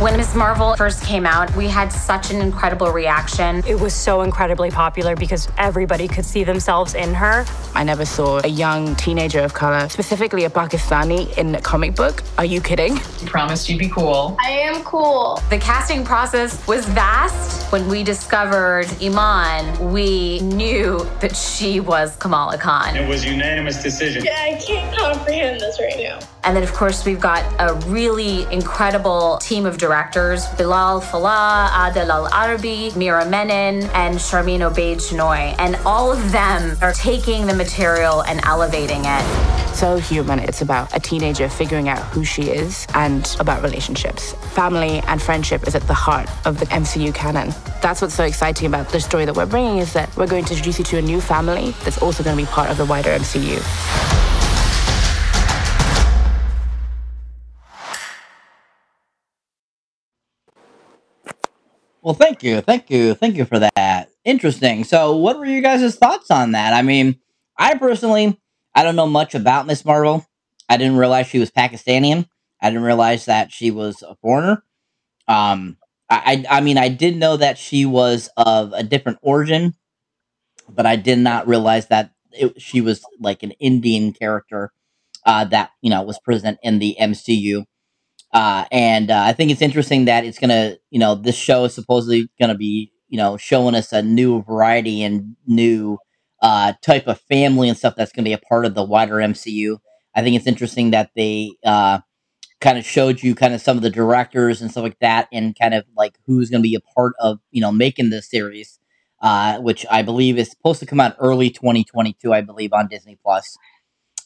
When Miss Marvel first came out, we had such an incredible reaction. It was so incredibly popular because everybody could see themselves in her. I never saw a young teenager of color, specifically a Pakistani, in a comic book. Are you kidding? You promised you'd be cool. I am cool. The casting process was vast. When we discovered Iman, we knew that she was Kamala Khan. It was unanimous decision. Yeah, I can't comprehend this right now. And then, of course, we've got a really incredible team of directors Bilall Fallah, Adil El Arbi, Meera Menon, and Sharmeen Obaid Chinoy. And all of them are taking the material and elevating it. So human. It's about a teenager figuring out who she is and about relationships. Family and friendship is at the heart of the MCU canon. That's what's so exciting about the story that we're bringing is that we're going to introduce you to a new family that's also going to be part of the wider MCU. Well, thank you, thank you, thank you for that. Interesting. So, what were you guys' thoughts on that? I mean, I personally, I don't know much about Miss Marvel. I didn't realize she was Pakistani. I didn't realize that she was a foreigner. Um, I, I, mean, I did know that she was of a different origin, but I did not realize that it, she was like an Indian character uh, that you know was present in the MCU. Uh, and uh, I think it's interesting that it's gonna, you know, this show is supposedly gonna be, you know, showing us a new variety and new uh, type of family and stuff that's gonna be a part of the wider MCU. I think it's interesting that they uh, kind of showed you kind of some of the directors and stuff like that, and kind of like who's gonna be a part of, you know, making this series, uh, which I believe is supposed to come out early 2022, I believe, on Disney Plus.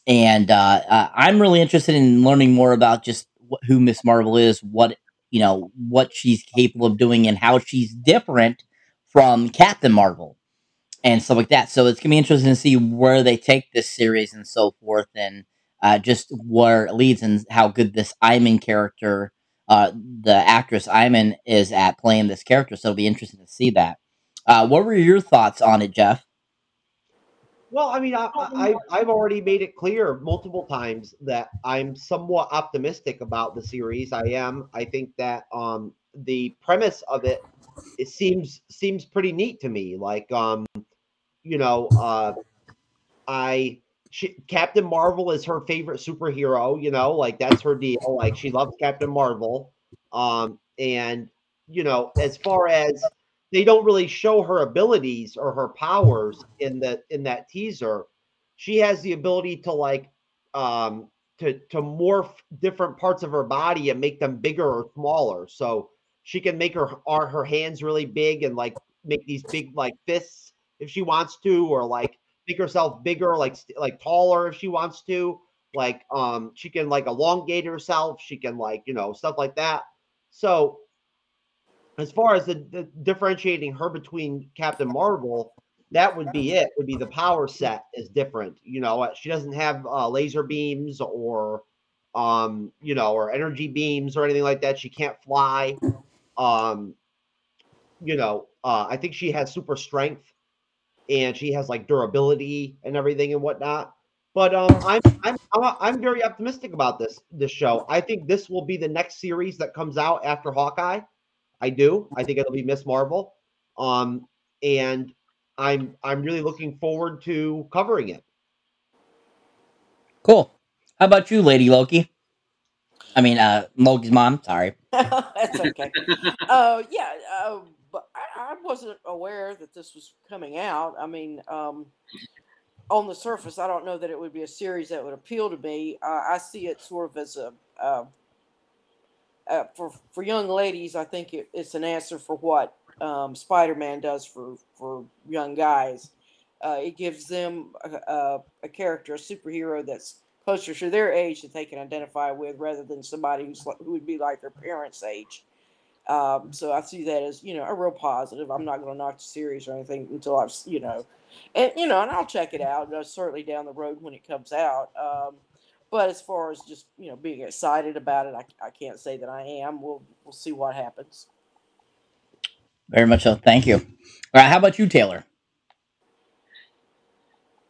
And uh, uh, I'm really interested in learning more about just who Miss Marvel is, what you know, what she's capable of doing, and how she's different from Captain Marvel and stuff like that. So it's gonna be interesting to see where they take this series and so forth, and uh, just where it leads and how good this Iman character, uh, the actress Iman, is at playing this character. So it'll be interesting to see that. Uh, what were your thoughts on it, Jeff? Well, I mean, I, I, I've already made it clear multiple times that I'm somewhat optimistic about the series. I am. I think that um, the premise of it it seems seems pretty neat to me. Like, um, you know, uh, I she, Captain Marvel is her favorite superhero. You know, like that's her deal. Like she loves Captain Marvel. Um, and you know, as far as they don't really show her abilities or her powers in the in that teaser. She has the ability to like um to to morph different parts of her body and make them bigger or smaller. So she can make her are her hands really big and like make these big like fists if she wants to, or like make herself bigger, like like taller if she wants to. Like um she can like elongate herself. She can like you know stuff like that. So as far as the, the, differentiating her between Captain Marvel, that would be it. Would be the power set is different. You know, she doesn't have uh, laser beams or, um, you know, or energy beams or anything like that. She can't fly. Um, you know, uh, I think she has super strength, and she has like durability and everything and whatnot. But um, I'm I'm I'm very optimistic about this this show. I think this will be the next series that comes out after Hawkeye. I do. I think it'll be Miss Marvel. Um, and I'm I'm really looking forward to covering it. Cool. How about you, Lady Loki? I mean, uh, Loki's mom. Sorry. <laughs> That's okay. uh, yeah, uh, but I, I wasn't aware that this was coming out. I mean, um, on the surface, I don't know that it would be a series that would appeal to me. Uh, I see it sort of as a uh, uh, for for young ladies. I think it, it's an answer for what um, Spider Man does for for young guys. uh, it gives them a, a, a, character, a superhero that's closer to their age that they can identify with, rather than somebody who's who would be like their parents' age. Um, so I see that as you know a real positive. I'm not going to knock the series or anything until I've you know, and you know, and I'll check it out. Uh, certainly down the road when it comes out. Um, but as far as just you know being excited about it, I, I can't say that I am. We'll we'll see what happens. Very much so. Thank you. All right, how about you, Taylor?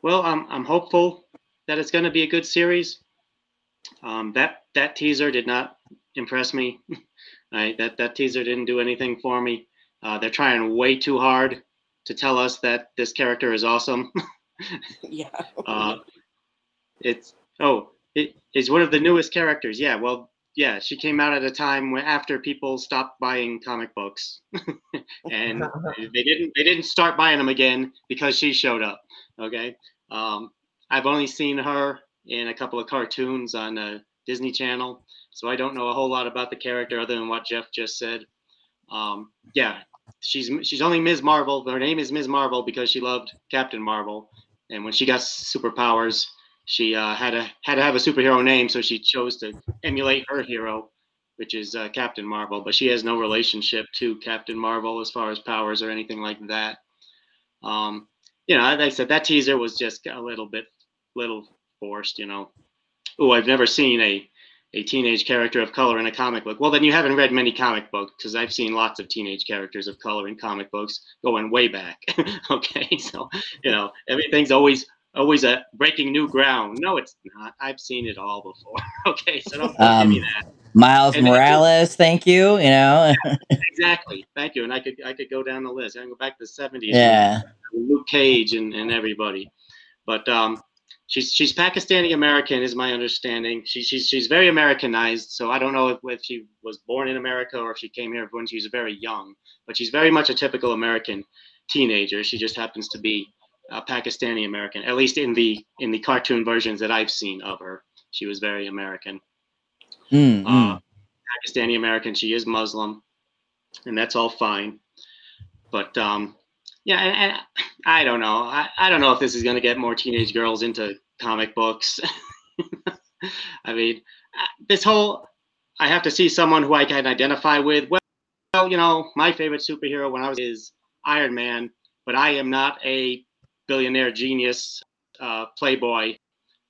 Well, I'm I'm hopeful that it's going to be a good series. Um, that that teaser did not impress me. <laughs> right, that that teaser didn't do anything for me. Uh, they're trying way too hard to tell us that this character is awesome. <laughs> yeah. uh, it's oh, it is one of the newest characters. Yeah. Well, yeah, she came out at a time when after people stopped buying comic books, <laughs> and <laughs> they didn't they didn't start buying them again because she showed up. Okay, um, I've only seen her in a couple of cartoons on uh, Disney Channel, so I don't know a whole lot about the character other than what Jeff just said. Um, yeah, she's she's only Ms. Marvel. Her name is Ms. Marvel because she loved Captain Marvel, and when she got superpowers, she uh, had to had to have a superhero name, so she chose to emulate her hero, which is uh, Captain Marvel. But she has no relationship to Captain Marvel as far as powers or anything like that. Um, you know, like I said, that teaser was just a little bit, little forced. You know, oh, I've never seen a a teenage character of color in a comic book. Well, then you haven't read many comic books because I've seen lots of teenage characters of color in comic books going way back. <laughs> okay, so you know everything's always always a breaking new ground. No, it's not. I've seen it all before. <laughs> okay, so don't, um, give me that. Miles and Morales, thank you. You know. <laughs> exactly. Thank you. And I could I could go down the list. I can go back to the seventies. Yeah. Luke Cage and, and everybody. But um she's she's Pakistani American is my understanding. She, she's she's very Americanized, so I don't know if, if she was born in America or if she came here when she was very young. But she's very much a typical American teenager. She just happens to be uh, Pakistani American, at least in the in the cartoon versions that I've seen of her. She was very American. Mm, uh, Pakistani American. She is Muslim, and that's all fine. But um, yeah, and, and, I don't know. I, I don't know if this is going to get more teenage girls into comic books. <laughs> I mean, uh, this whole I have to see someone who I can identify with. Well, well, you know, my favorite superhero when I was is Iron Man, but I am not a billionaire genius uh, playboy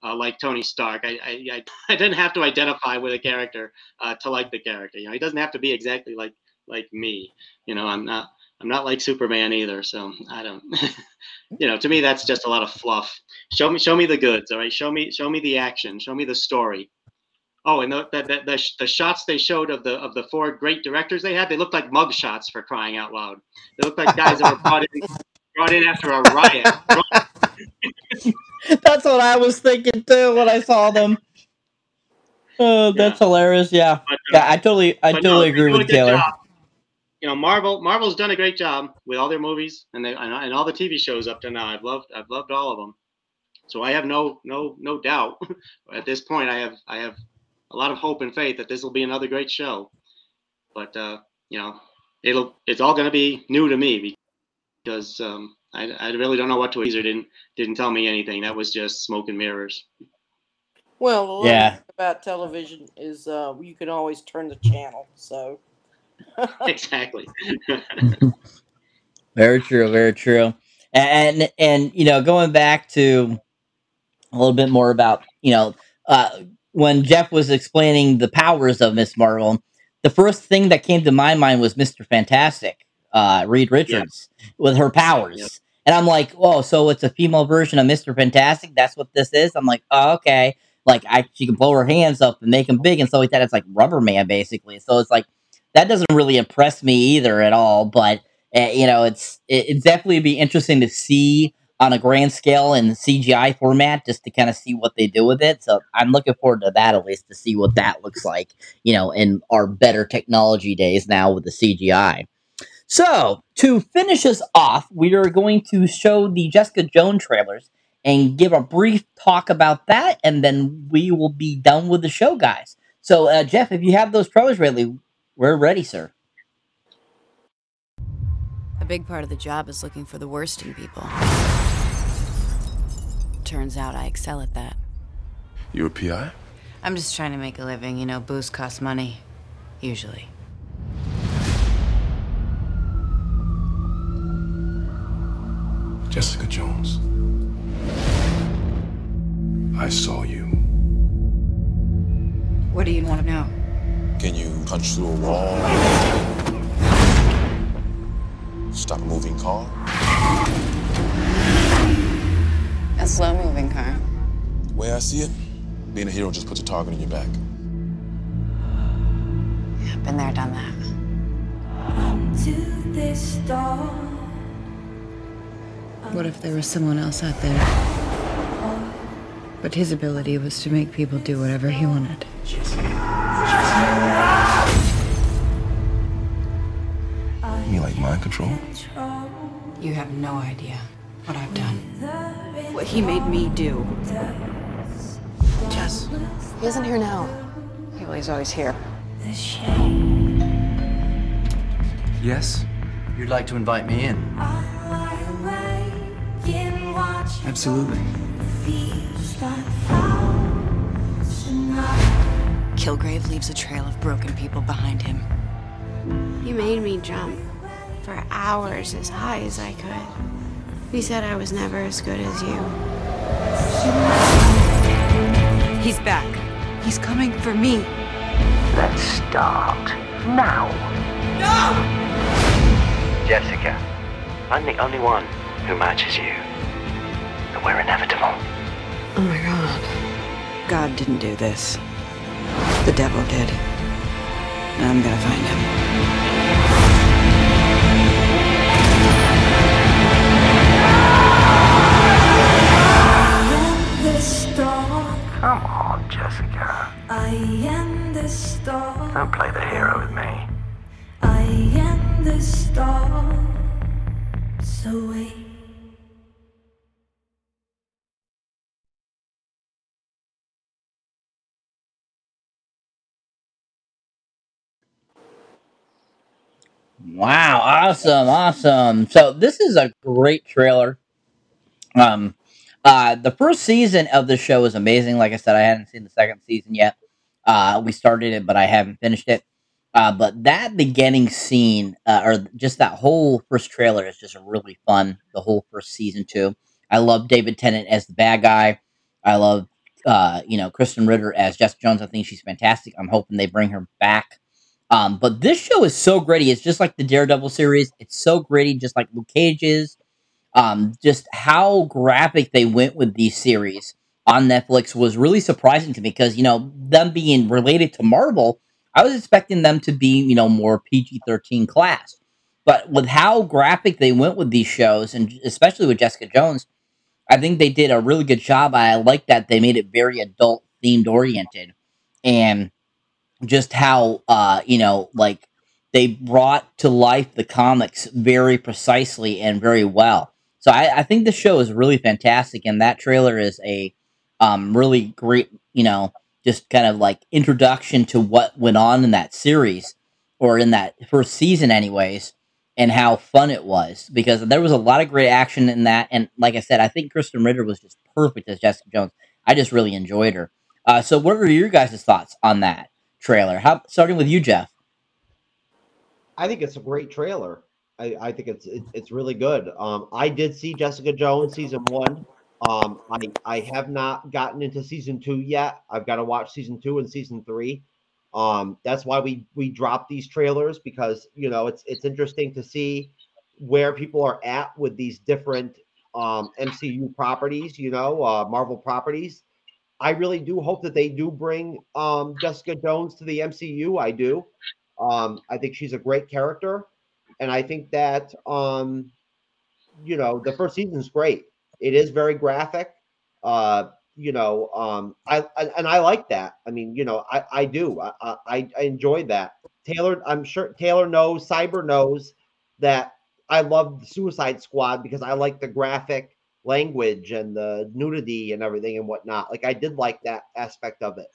uh, like Tony Stark. I, I, <laughs> I didn't have to identify with a character uh, to like the character. You know, he doesn't have to be exactly like like me. You know, I'm not I'm not like Superman either. So I don't. <laughs> you know, to me that's just a lot of fluff. Show me show me the goods. All right, show me show me the action. Show me the story. Oh, and the, the, the, the, the shots they showed of the of the four great directors they had, they looked like mug shots for crying out loud. They looked like guys that were <laughs> brought in brought in after a riot. <laughs> that's what I was thinking too when I saw them. Oh, that's yeah. hilarious. Yeah, but, uh, yeah, I totally, I totally no, agree with Taylor. Job. You know, Marvel, Marvel's done a great job with all their movies and they and all the TV shows up to now. I've loved, I've loved all of them. So I have no, no, no doubt. <laughs> At this point, I have, I have a lot of hope and faith that this will be another great show. But uh, you know, it'll, it's all going to be new to me because um, I, I really don't know what to teaser didn't didn't tell me anything. That was just smoke and mirrors. Well, yeah. about television is uh, you can always turn the channel. So <laughs> <laughs> exactly. <laughs> very true. Very true. And and you know, going back to a little bit more about you know uh, when Jeff was explaining the powers of Miss Marvel, the first thing that came to my mind was Mister Fantastic uh, Reed Richards yeah. with her powers. Yeah. And I'm like, oh, so it's a female version of Mr. Fantastic. That's what this is. I'm like, oh, okay. Like, I she can blow her hands up and make them big and stuff like that. It's like Rubber Man, basically. So it's like that doesn't really impress me either at all. But uh, you know, it's it, it's definitely be interesting to see on a grand scale in CGI format, just to kind of see what they do with it. So I'm looking forward to that at least to see what that looks like. You know, in our better technology days now with the CGI. So, to finish us off, we are going to show the Jessica Jones trailers and give a brief talk about that, and then we will be done with the show, guys. So, uh, Jeff, if you have those trailers ready, we're ready, sir. A big part of the job is looking for the worst in people. Turns out I excel at that. You a PI? I'm just trying to make a living. You know, booze costs money. Usually. Jessica Jones. I saw you. What do you want to know? Can you punch through a wall? Stop a moving car? A slow moving car. The way I see it, being a hero just puts a target on your back. Yeah, been there, done that. What if there was someone else out there? But his ability was to make people do whatever he wanted. You like mind control? You have no idea what I've done. What he made me do. Jess. He isn't here now. Yeah, well, he's always here. Yes? You'd like to invite me in? Absolutely. Kilgrave leaves a trail of broken people behind him. He made me jump for hours as high as I could. He said I was never as good as you. He's back. He's coming for me. Let's start now. No! Jessica, I'm the only one who matches you. But we're inevitable. Oh my god. God didn't do this. The devil did. And I'm gonna find him. Come on, Jessica. I am the star. Don't play the hero with me. I am the star. So wait. Wow, awesome, awesome. So this is a great trailer. Um uh the first season of the show is amazing. Like I said, I hadn't seen the second season yet. Uh we started it, but I haven't finished it. Uh but that beginning scene uh, or just that whole first trailer is just really fun. The whole first season too. I love David Tennant as the bad guy. I love uh, you know, Krysten Ritter as Jessica Jones. I think she's fantastic. I'm hoping they bring her back. Um, but this show is so gritty. It's just like the Daredevil series. It's so gritty, just like Luke Cage is. Um, just how graphic they went with these series on Netflix was really surprising to me because, you know, them being related to Marvel, I was expecting them to be, you know, more PG 13 class. But with how graphic they went with these shows, and especially with Jessica Jones, I think they did a really good job. I like that they made it very adult themed oriented. And just how uh you know like they brought to life the comics very precisely and very well. So i, I think the show is really fantastic and that trailer is a um really great you know just kind of like introduction to what went on in that series or in that first season anyways and how fun it was because there was a lot of great action in that and like i said i think krysten ritter was just perfect as jessica jones. I just really enjoyed her. Uh, so what are your guys' thoughts on that trailer. How starting with you, Jeff? I think it's a great trailer. I, I think it's it, it's really good. Um, I did see Jessica Jones season one. Um, I I have not gotten into season two yet. I've got to watch season two and season three. Um, that's why we we drop these trailers because you know it's it's interesting to see where people are at with these different um, MCU properties. You know, uh, Marvel properties. I really do hope that they do bring um, Jessica Jones to the MCU. I do. Um, I think she's a great character, and I think that um, you know the first season is great. It is very graphic. Uh, you know, um, I, I and I like that. I mean, you know, I I do. I I, I enjoy that. Taylor, I'm sure Taylor knows. Cyber knows that I love the Suicide Squad because I like the graphic language and the nudity and everything and whatnot. Like I did like that aspect of it.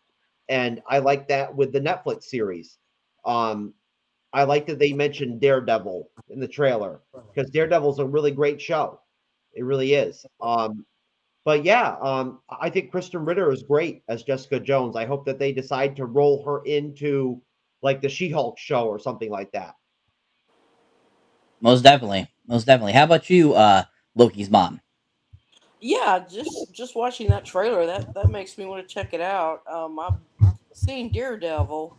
And I like that with the Netflix series. Um, I like that they mentioned Daredevil in the trailer because Daredevil's a really great show. It really is. Um, but yeah, um, I think Krysten Ritter is great as Jessica Jones. I hope that they decide to roll her into like the She-Hulk show or something like that. Most definitely, most definitely. How about you, uh, Loki's mom? Yeah, just just watching that trailer that that makes me want to check it out. Um, I've seen Daredevil,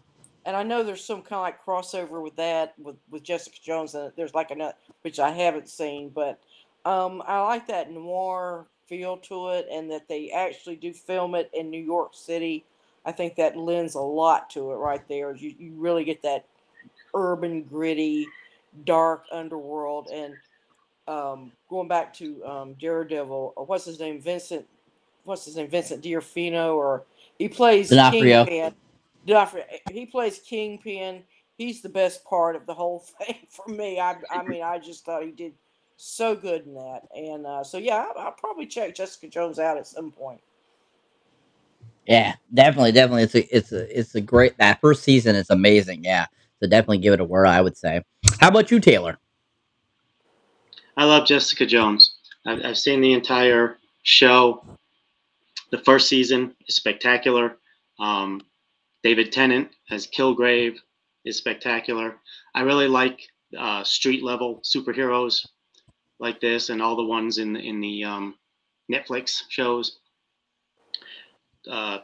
and I know there's some kind of like crossover with that with with Jessica Jones, and there's like another which I haven't seen, but um, I like that noir feel to it, and that they actually do film it in New York City. I think that lends a lot to it right there. You you really get that urban, gritty, dark underworld, and um, going back to um, Daredevil, what's his name, Vincent, what's his name, Vincent D'Onofrio, or he plays D'Onofrio. Kingpin. D'Onofrio, he plays Kingpin. He's the best part of the whole <laughs> thing for me. I, I mean, I just thought he did so good in that, and uh, so yeah, I'll, I'll probably check Jessica Jones out at some point. Yeah, definitely, definitely. It's a, it's a, it's a great. That first season is amazing. Yeah, so definitely give it a whirl. I would say. How about you, Taylor? I love Jessica Jones. I've, I've seen the entire show. The first season is spectacular. Um, David Tennant as Kilgrave is spectacular. I really like uh, street level superheroes like this and all the ones in in the um, Netflix shows. Uh,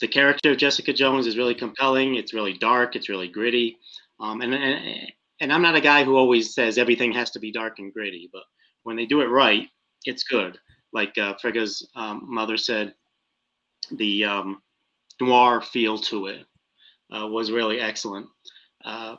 the character of Jessica Jones is really compelling. It's really dark. It's really gritty. Um, and, and and I'm not a guy who always says everything has to be dark and gritty, but when they do it right, it's good. Like uh, Frigga's um, mother said, the um, noir feel to it uh, was really excellent. Uh,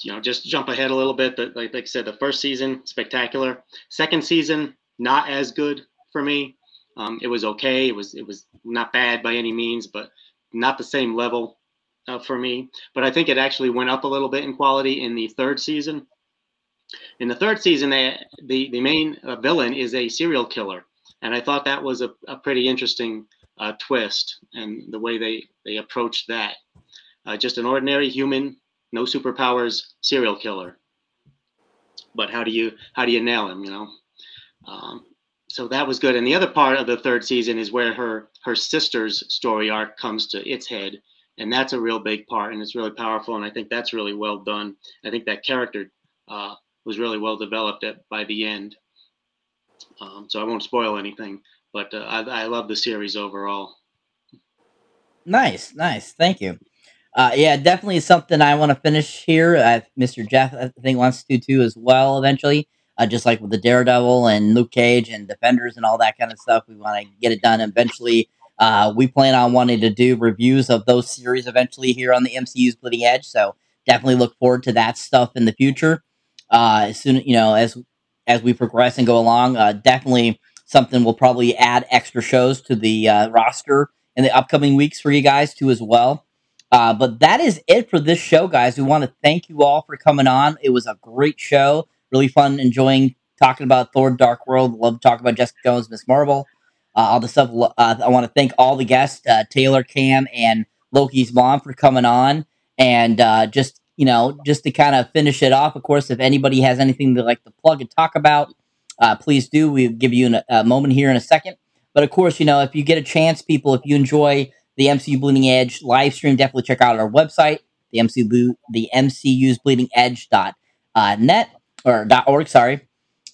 you know, just jump ahead a little bit. But like, like I said, the first season spectacular. Second season not as good for me. Um, it was okay. It was it was not bad by any means, but not the same level uh, for me. But I think it actually went up a little bit in quality in the third season. In the third season, they, the the main uh, villain is a serial killer, and I thought that was a, a pretty interesting uh, twist and the way they they approached that. Uh, just an ordinary human, no superpowers, serial killer. But how do you how do you nail him? You know. Um, so that was good. And the other part of the third season is where her her sister's story arc comes to its head, and that's a real big part, and it's really powerful. And I think that's really well done. I think that character uh, was really well developed at, by the end. Um, so I won't spoil anything, but uh, I, I love the series overall. Nice, nice. Thank you. Uh, yeah, definitely something I want to finish here. Mr. Jeff, I think, wants to too as well eventually. Uh, just like with the Daredevil and Luke Cage and Defenders and all that kind of stuff, we want to get it done eventually. Uh, we plan on wanting to do reviews of those series eventually here on the MCU's Bleeding Edge. So definitely look forward to that stuff in the future. Uh, as soon you know as as we progress and go along, uh, definitely something we'll probably add extra shows to the uh, roster in the upcoming weeks for you guys too as well. Uh, but that is it for this show, guys. We want to thank you all for coming on. It was a great show, really fun, enjoying talking about Thor: Dark World. Love talking about Jessica Jones, Miss Marvel, all the stuff. Uh, I want to thank all the guests, uh, Taylor, Cam, and Loki's mom for coming on, and uh, just you know, just to kind of finish it off. Of course, if anybody has anything to like to plug and talk about, uh, please do. We'll give you an, a moment here in a second. But of course, you know, if you get a chance, people, if you enjoy the MCU Bleeding Edge live stream, definitely check out our website, the MCU, the MCU's Bleeding Edge dot uh, net or dot org. Sorry,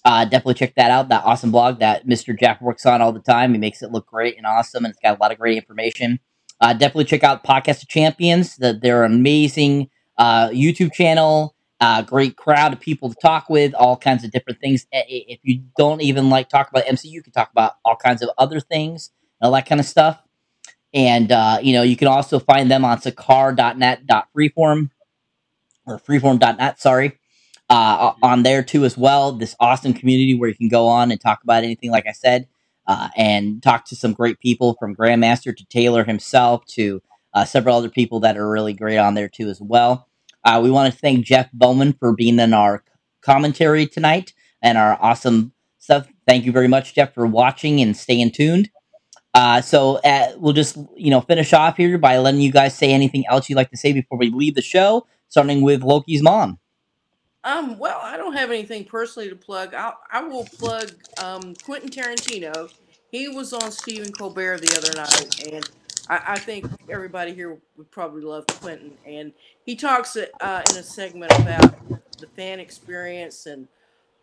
uh, definitely check that out. That awesome blog that Mr. Jack works on all the time. He makes it look great and awesome, and it's got a lot of great information. Uh, definitely check out Podcast of Champions. That they're amazing uh, YouTube channel. Uh, great crowd of people to talk with, all kinds of different things. If you don't even like talk about MCU, you can talk about all kinds of other things, all that kind of stuff. And, uh, you know, you can also find them on sakar.net.freeform or freeform.net, sorry, uh, on there too as well. This awesome community where you can go on and talk about anything, like I said, uh, and talk to some great people from Grandmaster to Taylor himself to uh, several other people that are really great on there too as well. Uh, we want to thank Jeff Bowman for being in our commentary tonight and our awesome stuff. Thank you very much, Jeff, for watching and staying tuned. Uh, so uh, we'll just you know finish off here by letting you guys say anything else you'd like to say before we leave the show, starting with Loki's mom. Um, well, I don't have anything personally to plug. I'll, I will plug um, Quentin Tarantino. he was on Stephen Colbert the other night, and I, I think everybody here would probably love Quentin. And he talks uh, in a segment about the fan experience, and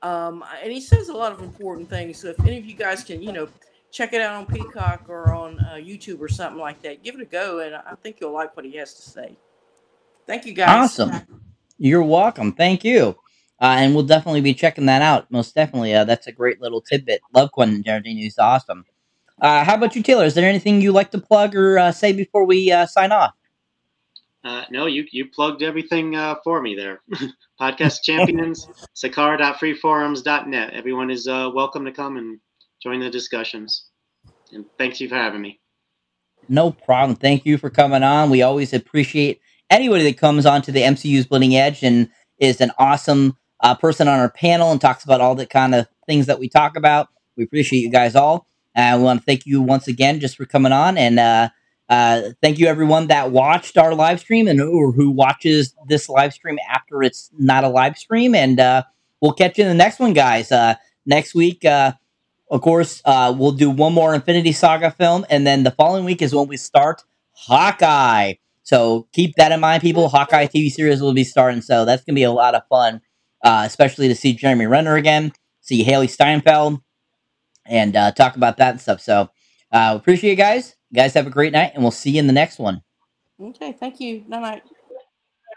um, and he says a lot of important things. So if any of you guys can, you know, check it out on Peacock or on uh, YouTube or something like that, give it a go, and I think you'll like what he has to say. Thank you, guys. Awesome. You're welcome. Thank you. Uh, and we'll definitely be checking that out. Most definitely. Uh, that's a great little tidbit. Love Quentin Tarantino. He's awesome. Uh, how about you, Taylor? Is there anything you like to plug or uh, say before we uh, sign off? Uh, no, you you plugged everything for me there. <laughs> Podcast champions, <laughs> sakara.freeforums.net. Everyone is welcome to come and join the discussions. And thanks you for having me. No problem. Thank you for coming on. We always appreciate anybody that comes onto the MCU's Bleeding Edge and is an awesome uh, person on our panel and talks about all the kind of things that we talk about. We appreciate you guys all. And we want to thank you once again just for coming on. And uh, uh, thank you everyone that watched our live stream and or who watches this live stream after it's not a live stream. And uh, we'll catch you in the next one, guys. Uh, next week, uh, of course, uh, we'll do one more Infinity Saga film. And then the following week is when we start Hawkeye. So keep that in mind, people. Hawkeye TV series will be starting, so that's gonna be a lot of fun, uh, especially to see Jeremy Renner again, see Hailee Steinfeld, and uh, talk about that and stuff. So uh, appreciate you guys. You guys have a great night, and we'll see you in the next one. Okay, thank you. Night night.